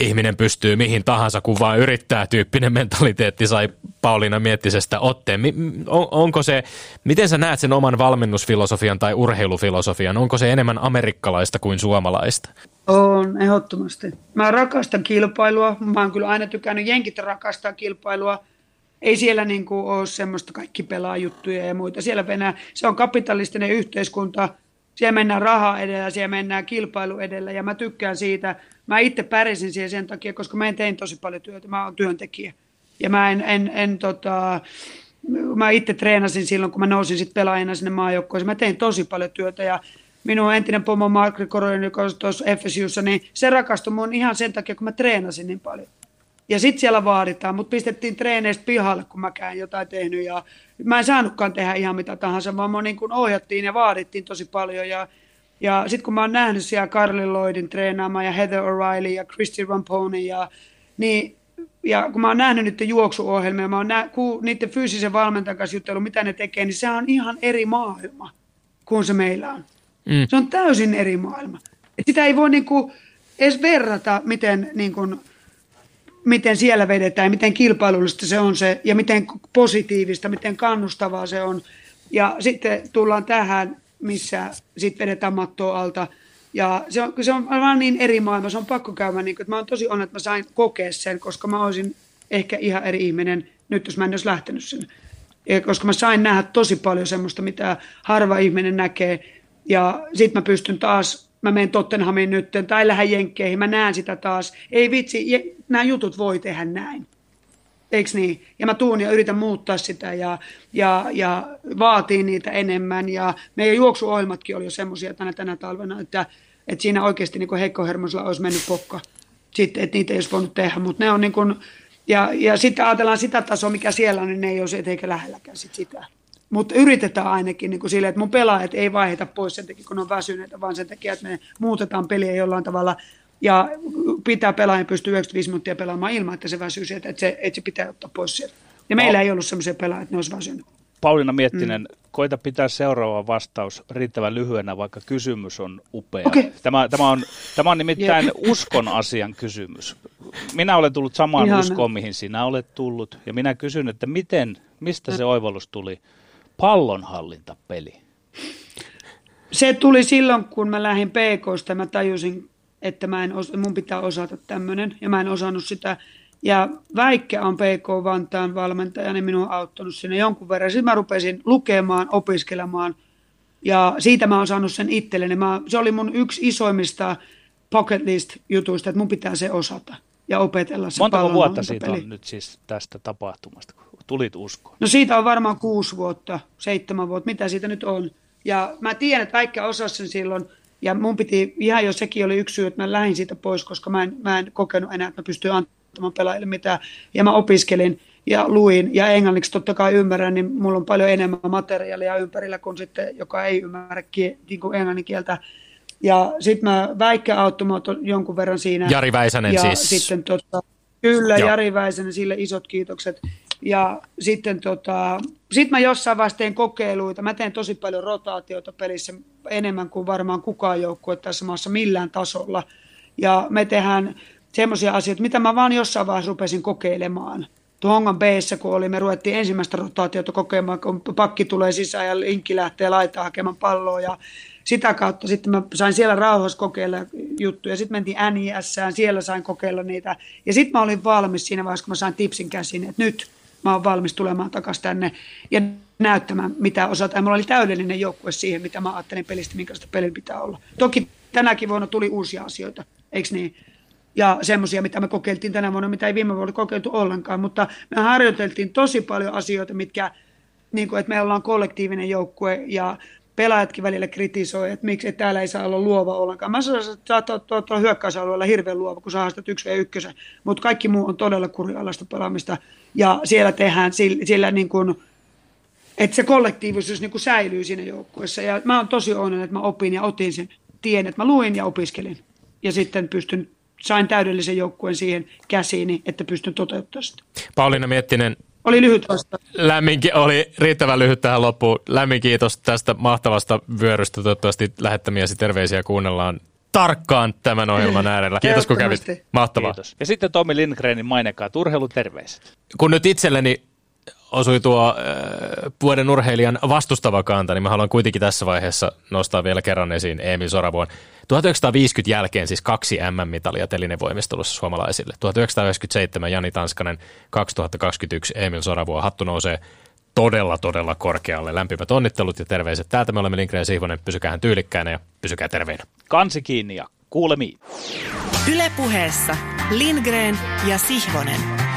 ihminen pystyy mihin tahansa, kun vaan yrittää tyyppinen mentaliteetti sai Pauliina Miettisestä otteen. On, onko se, miten sä näet sen oman valmennusfilosofian tai urheilufilosofian? Onko se enemmän amerikkalaista kuin suomalaista? On, ehdottomasti. Mä rakastan kilpailua. Mä oon kyllä aina tykännyt, jenkit rakastaa kilpailua ei siellä niin kuin ole semmoista kaikki pelaa juttuja ja muita. Siellä mennään, se on kapitalistinen yhteiskunta, siellä mennään raha edellä, siellä mennään kilpailu edellä ja mä tykkään siitä. Mä itse pärjäsin siihen sen takia, koska mä en tein tosi paljon työtä, mä oon työntekijä. Ja mä en, en, en tota, mä itse treenasin silloin, kun mä nousin sitten pelaajana sinne maajoukkoon. Mä tein tosi paljon työtä ja minun entinen pomo Mark Rikoroinen, joka on tuossa FSUssa, niin se rakastui mun ihan sen takia, kun mä treenasin niin paljon. Ja sitten siellä vaaditaan, mutta pistettiin treeneistä pihalle, kun mä käyn jotain tehnyt. Ja mä en saanutkaan tehdä ihan mitä tahansa, vaan mä niin kuin ohjattiin ja vaadittiin tosi paljon. Ja, ja sitten kun mä oon nähnyt siellä Carly Lloydin treenaamaan ja Heather O'Reilly ja Christy Ramponi, ja, niin, ja kun mä oon nähnyt niiden juoksuohjelmia, mä oon nä, ku, niiden fyysisen valmentajan kanssa jutellut, mitä ne tekee, niin se on ihan eri maailma kuin se meillä on. Mm. Se on täysin eri maailma. Et sitä ei voi niin kuin edes verrata, miten niin kuin, miten siellä vedetään, miten kilpailullista se on se ja miten positiivista, miten kannustavaa se on. Ja sitten tullaan tähän, missä sitten vedetään mattoa alta. Ja se on, se on vaan niin eri maailma, se on pakko käydä. Niin, että mä oon tosi onnellinen, että mä sain kokea sen, koska mä olisin ehkä ihan eri ihminen nyt, jos mä en olisi lähtenyt sinne. Ja koska mä sain nähdä tosi paljon semmoista, mitä harva ihminen näkee. Ja sitten mä pystyn taas mä menen Tottenhamiin nyt tai lähden Jenkkeihin, mä näen sitä taas. Ei vitsi, nämä jutut voi tehdä näin. Eikö niin? Ja mä tuun ja yritän muuttaa sitä ja, ja, ja vaatii niitä enemmän. Ja meidän juoksuohjelmatkin oli jo semmoisia tänä, tänä talvena, että, että siinä oikeasti niin heikkohermoisella olisi mennyt pokka. Sitten, että niitä ei olisi voinut tehdä. Mutta ne on niin kuin, ja, ja sitten ajatellaan sitä tasoa, mikä siellä on, niin ne ei ole eikä lähelläkään sit sitä. Mutta yritetään ainakin niin kuin sille, että mun pelaajat ei vaiheta pois sen takia, kun on väsyneitä, vaan sen takia, että me muutetaan peliä jollain tavalla ja pitää pelaajan pystyä 95 minuuttia pelaamaan ilman, että se väsyy sieltä, että se, että se pitää ottaa pois sieltä. Ja meillä oh. ei ollut sellaisia pelaajia, että ne olisi väsynyt. Pauliina Miettinen, mm. koita pitää seuraava vastaus riittävän lyhyenä, vaikka kysymys on upea. Okay. Tämä, tämä, on, tämä on nimittäin yeah. uskon asian kysymys. Minä olen tullut samaan Ihan. uskoon, mihin sinä olet tullut, ja minä kysyn, että miten, mistä se oivallus tuli pallonhallintapeli? Se tuli silloin, kun mä lähdin PKsta, mä tajusin, että mä en, mun pitää osata tämmöinen, ja mä en osannut sitä. Ja Väikkä on PK Vantaan valmentaja, niin minua on auttanut sinne jonkun verran. Sitten mä rupesin lukemaan, opiskelemaan ja siitä mä oon saanut sen itselleni. Mä, se oli mun yksi isoimmista pocket list jutuista, että mun pitää se osata ja opetella se Montako vuotta siitä on nyt siis tästä tapahtumasta, kun tulit uskoon? No siitä on varmaan kuusi vuotta, seitsemän vuotta, mitä siitä nyt on. Ja mä tiedän, että Väikkä osasi sen silloin, ja mun piti, ihan jo sekin oli yksi syy, että mä lähdin siitä pois, koska mä en, mä en kokenut enää, että mä pystyn antamaan pelaajille mitään. Ja mä opiskelin ja luin, ja englanniksi totta kai ymmärrän, niin mulla on paljon enemmän materiaalia ympärillä kuin sitten, joka ei ymmärrä kie, niin kuin englannin kieltä. Ja sitten mä Väikkä auttoi jonkun verran siinä. Jari Väisänen ja siis. Sitten tota, kyllä, Joo. Jari Väisänen, sille isot kiitokset. Ja sitten tota, sit mä jossain vaiheessa teen kokeiluita. Mä teen tosi paljon rotaatioita pelissä, enemmän kuin varmaan kukaan joukkue tässä maassa millään tasolla. Ja me tehdään semmoisia asioita, mitä mä vaan jossain vaiheessa rupesin kokeilemaan. Tuohon b kun oli, me ruvettiin ensimmäistä rotaatiota kokemaan, kun pakki tulee sisään ja linkki lähtee laitaan hakemaan palloa. Ja sitä kautta sitten mä sain siellä rauhassa kokeilla juttuja. Sitten mentiin NIS, siellä sain kokeilla niitä. Ja sitten mä olin valmis siinä vaiheessa, kun mä sain tipsin käsiin, että nyt mä oon valmis tulemaan takaisin tänne ja näyttämään, mitä osata. Ja mulla oli täydellinen joukkue siihen, mitä mä ajattelin pelistä, minkälaista pelin pitää olla. Toki tänäkin vuonna tuli uusia asioita, eikö niin? Ja semmoisia, mitä me kokeiltiin tänä vuonna, mitä ei viime vuonna kokeiltu ollenkaan, mutta me harjoiteltiin tosi paljon asioita, mitkä, niin kuin, että me ollaan kollektiivinen joukkue ja pelaajatkin välillä kritisoi, että miksi täällä ei saa olla luova ollenkaan. Mä sanoin, että saat olla hyökkäysalueella hirveän luova, kun sä haastat yksi ja ykkösen, mutta kaikki muu on todella kurialaista pelaamista. Ja siellä tehdään sillä, sillä niin kuin, että se kollektiivisuus niin kuin säilyy siinä joukkueessa. Ja mä oon tosi onnellinen, että mä opin ja otin sen tien, että mä luin ja opiskelin. Ja sitten pystyn, sain täydellisen joukkueen siihen käsiini, että pystyn toteuttamaan sitä. Pauliina Miettinen, oli lyhyt vasta. Lämmin, oli riittävän lyhyt tähän loppuun. Lämmin kiitos tästä mahtavasta vyörystä. Toivottavasti lähettämiäsi terveisiä kuunnellaan tarkkaan tämän ohjelman äärellä. Kiitos kun kävit. Mahtavaa. Kiitos. Ja sitten Tommi Lindgrenin mainekaa terveiset. Kun nyt itselleni osui tuo äh, vuoden urheilijan vastustava kanta, niin mä haluan kuitenkin tässä vaiheessa nostaa vielä kerran esiin Emil Soravuon. 1950 jälkeen siis kaksi MM-mitalia telinevoimistelussa suomalaisille. 1997 Jani Tanskanen, 2021 Emil Soravuo. Hattu nousee todella, todella korkealle. Lämpimät onnittelut ja terveiset. Täältä me olemme Lindgren ja Sihvonen. Pysykää tyylikkäänä ja pysykää terveinä. Kansi kiinni ja kuulemiin. Ylepuheessa Lindgren ja Sihvonen.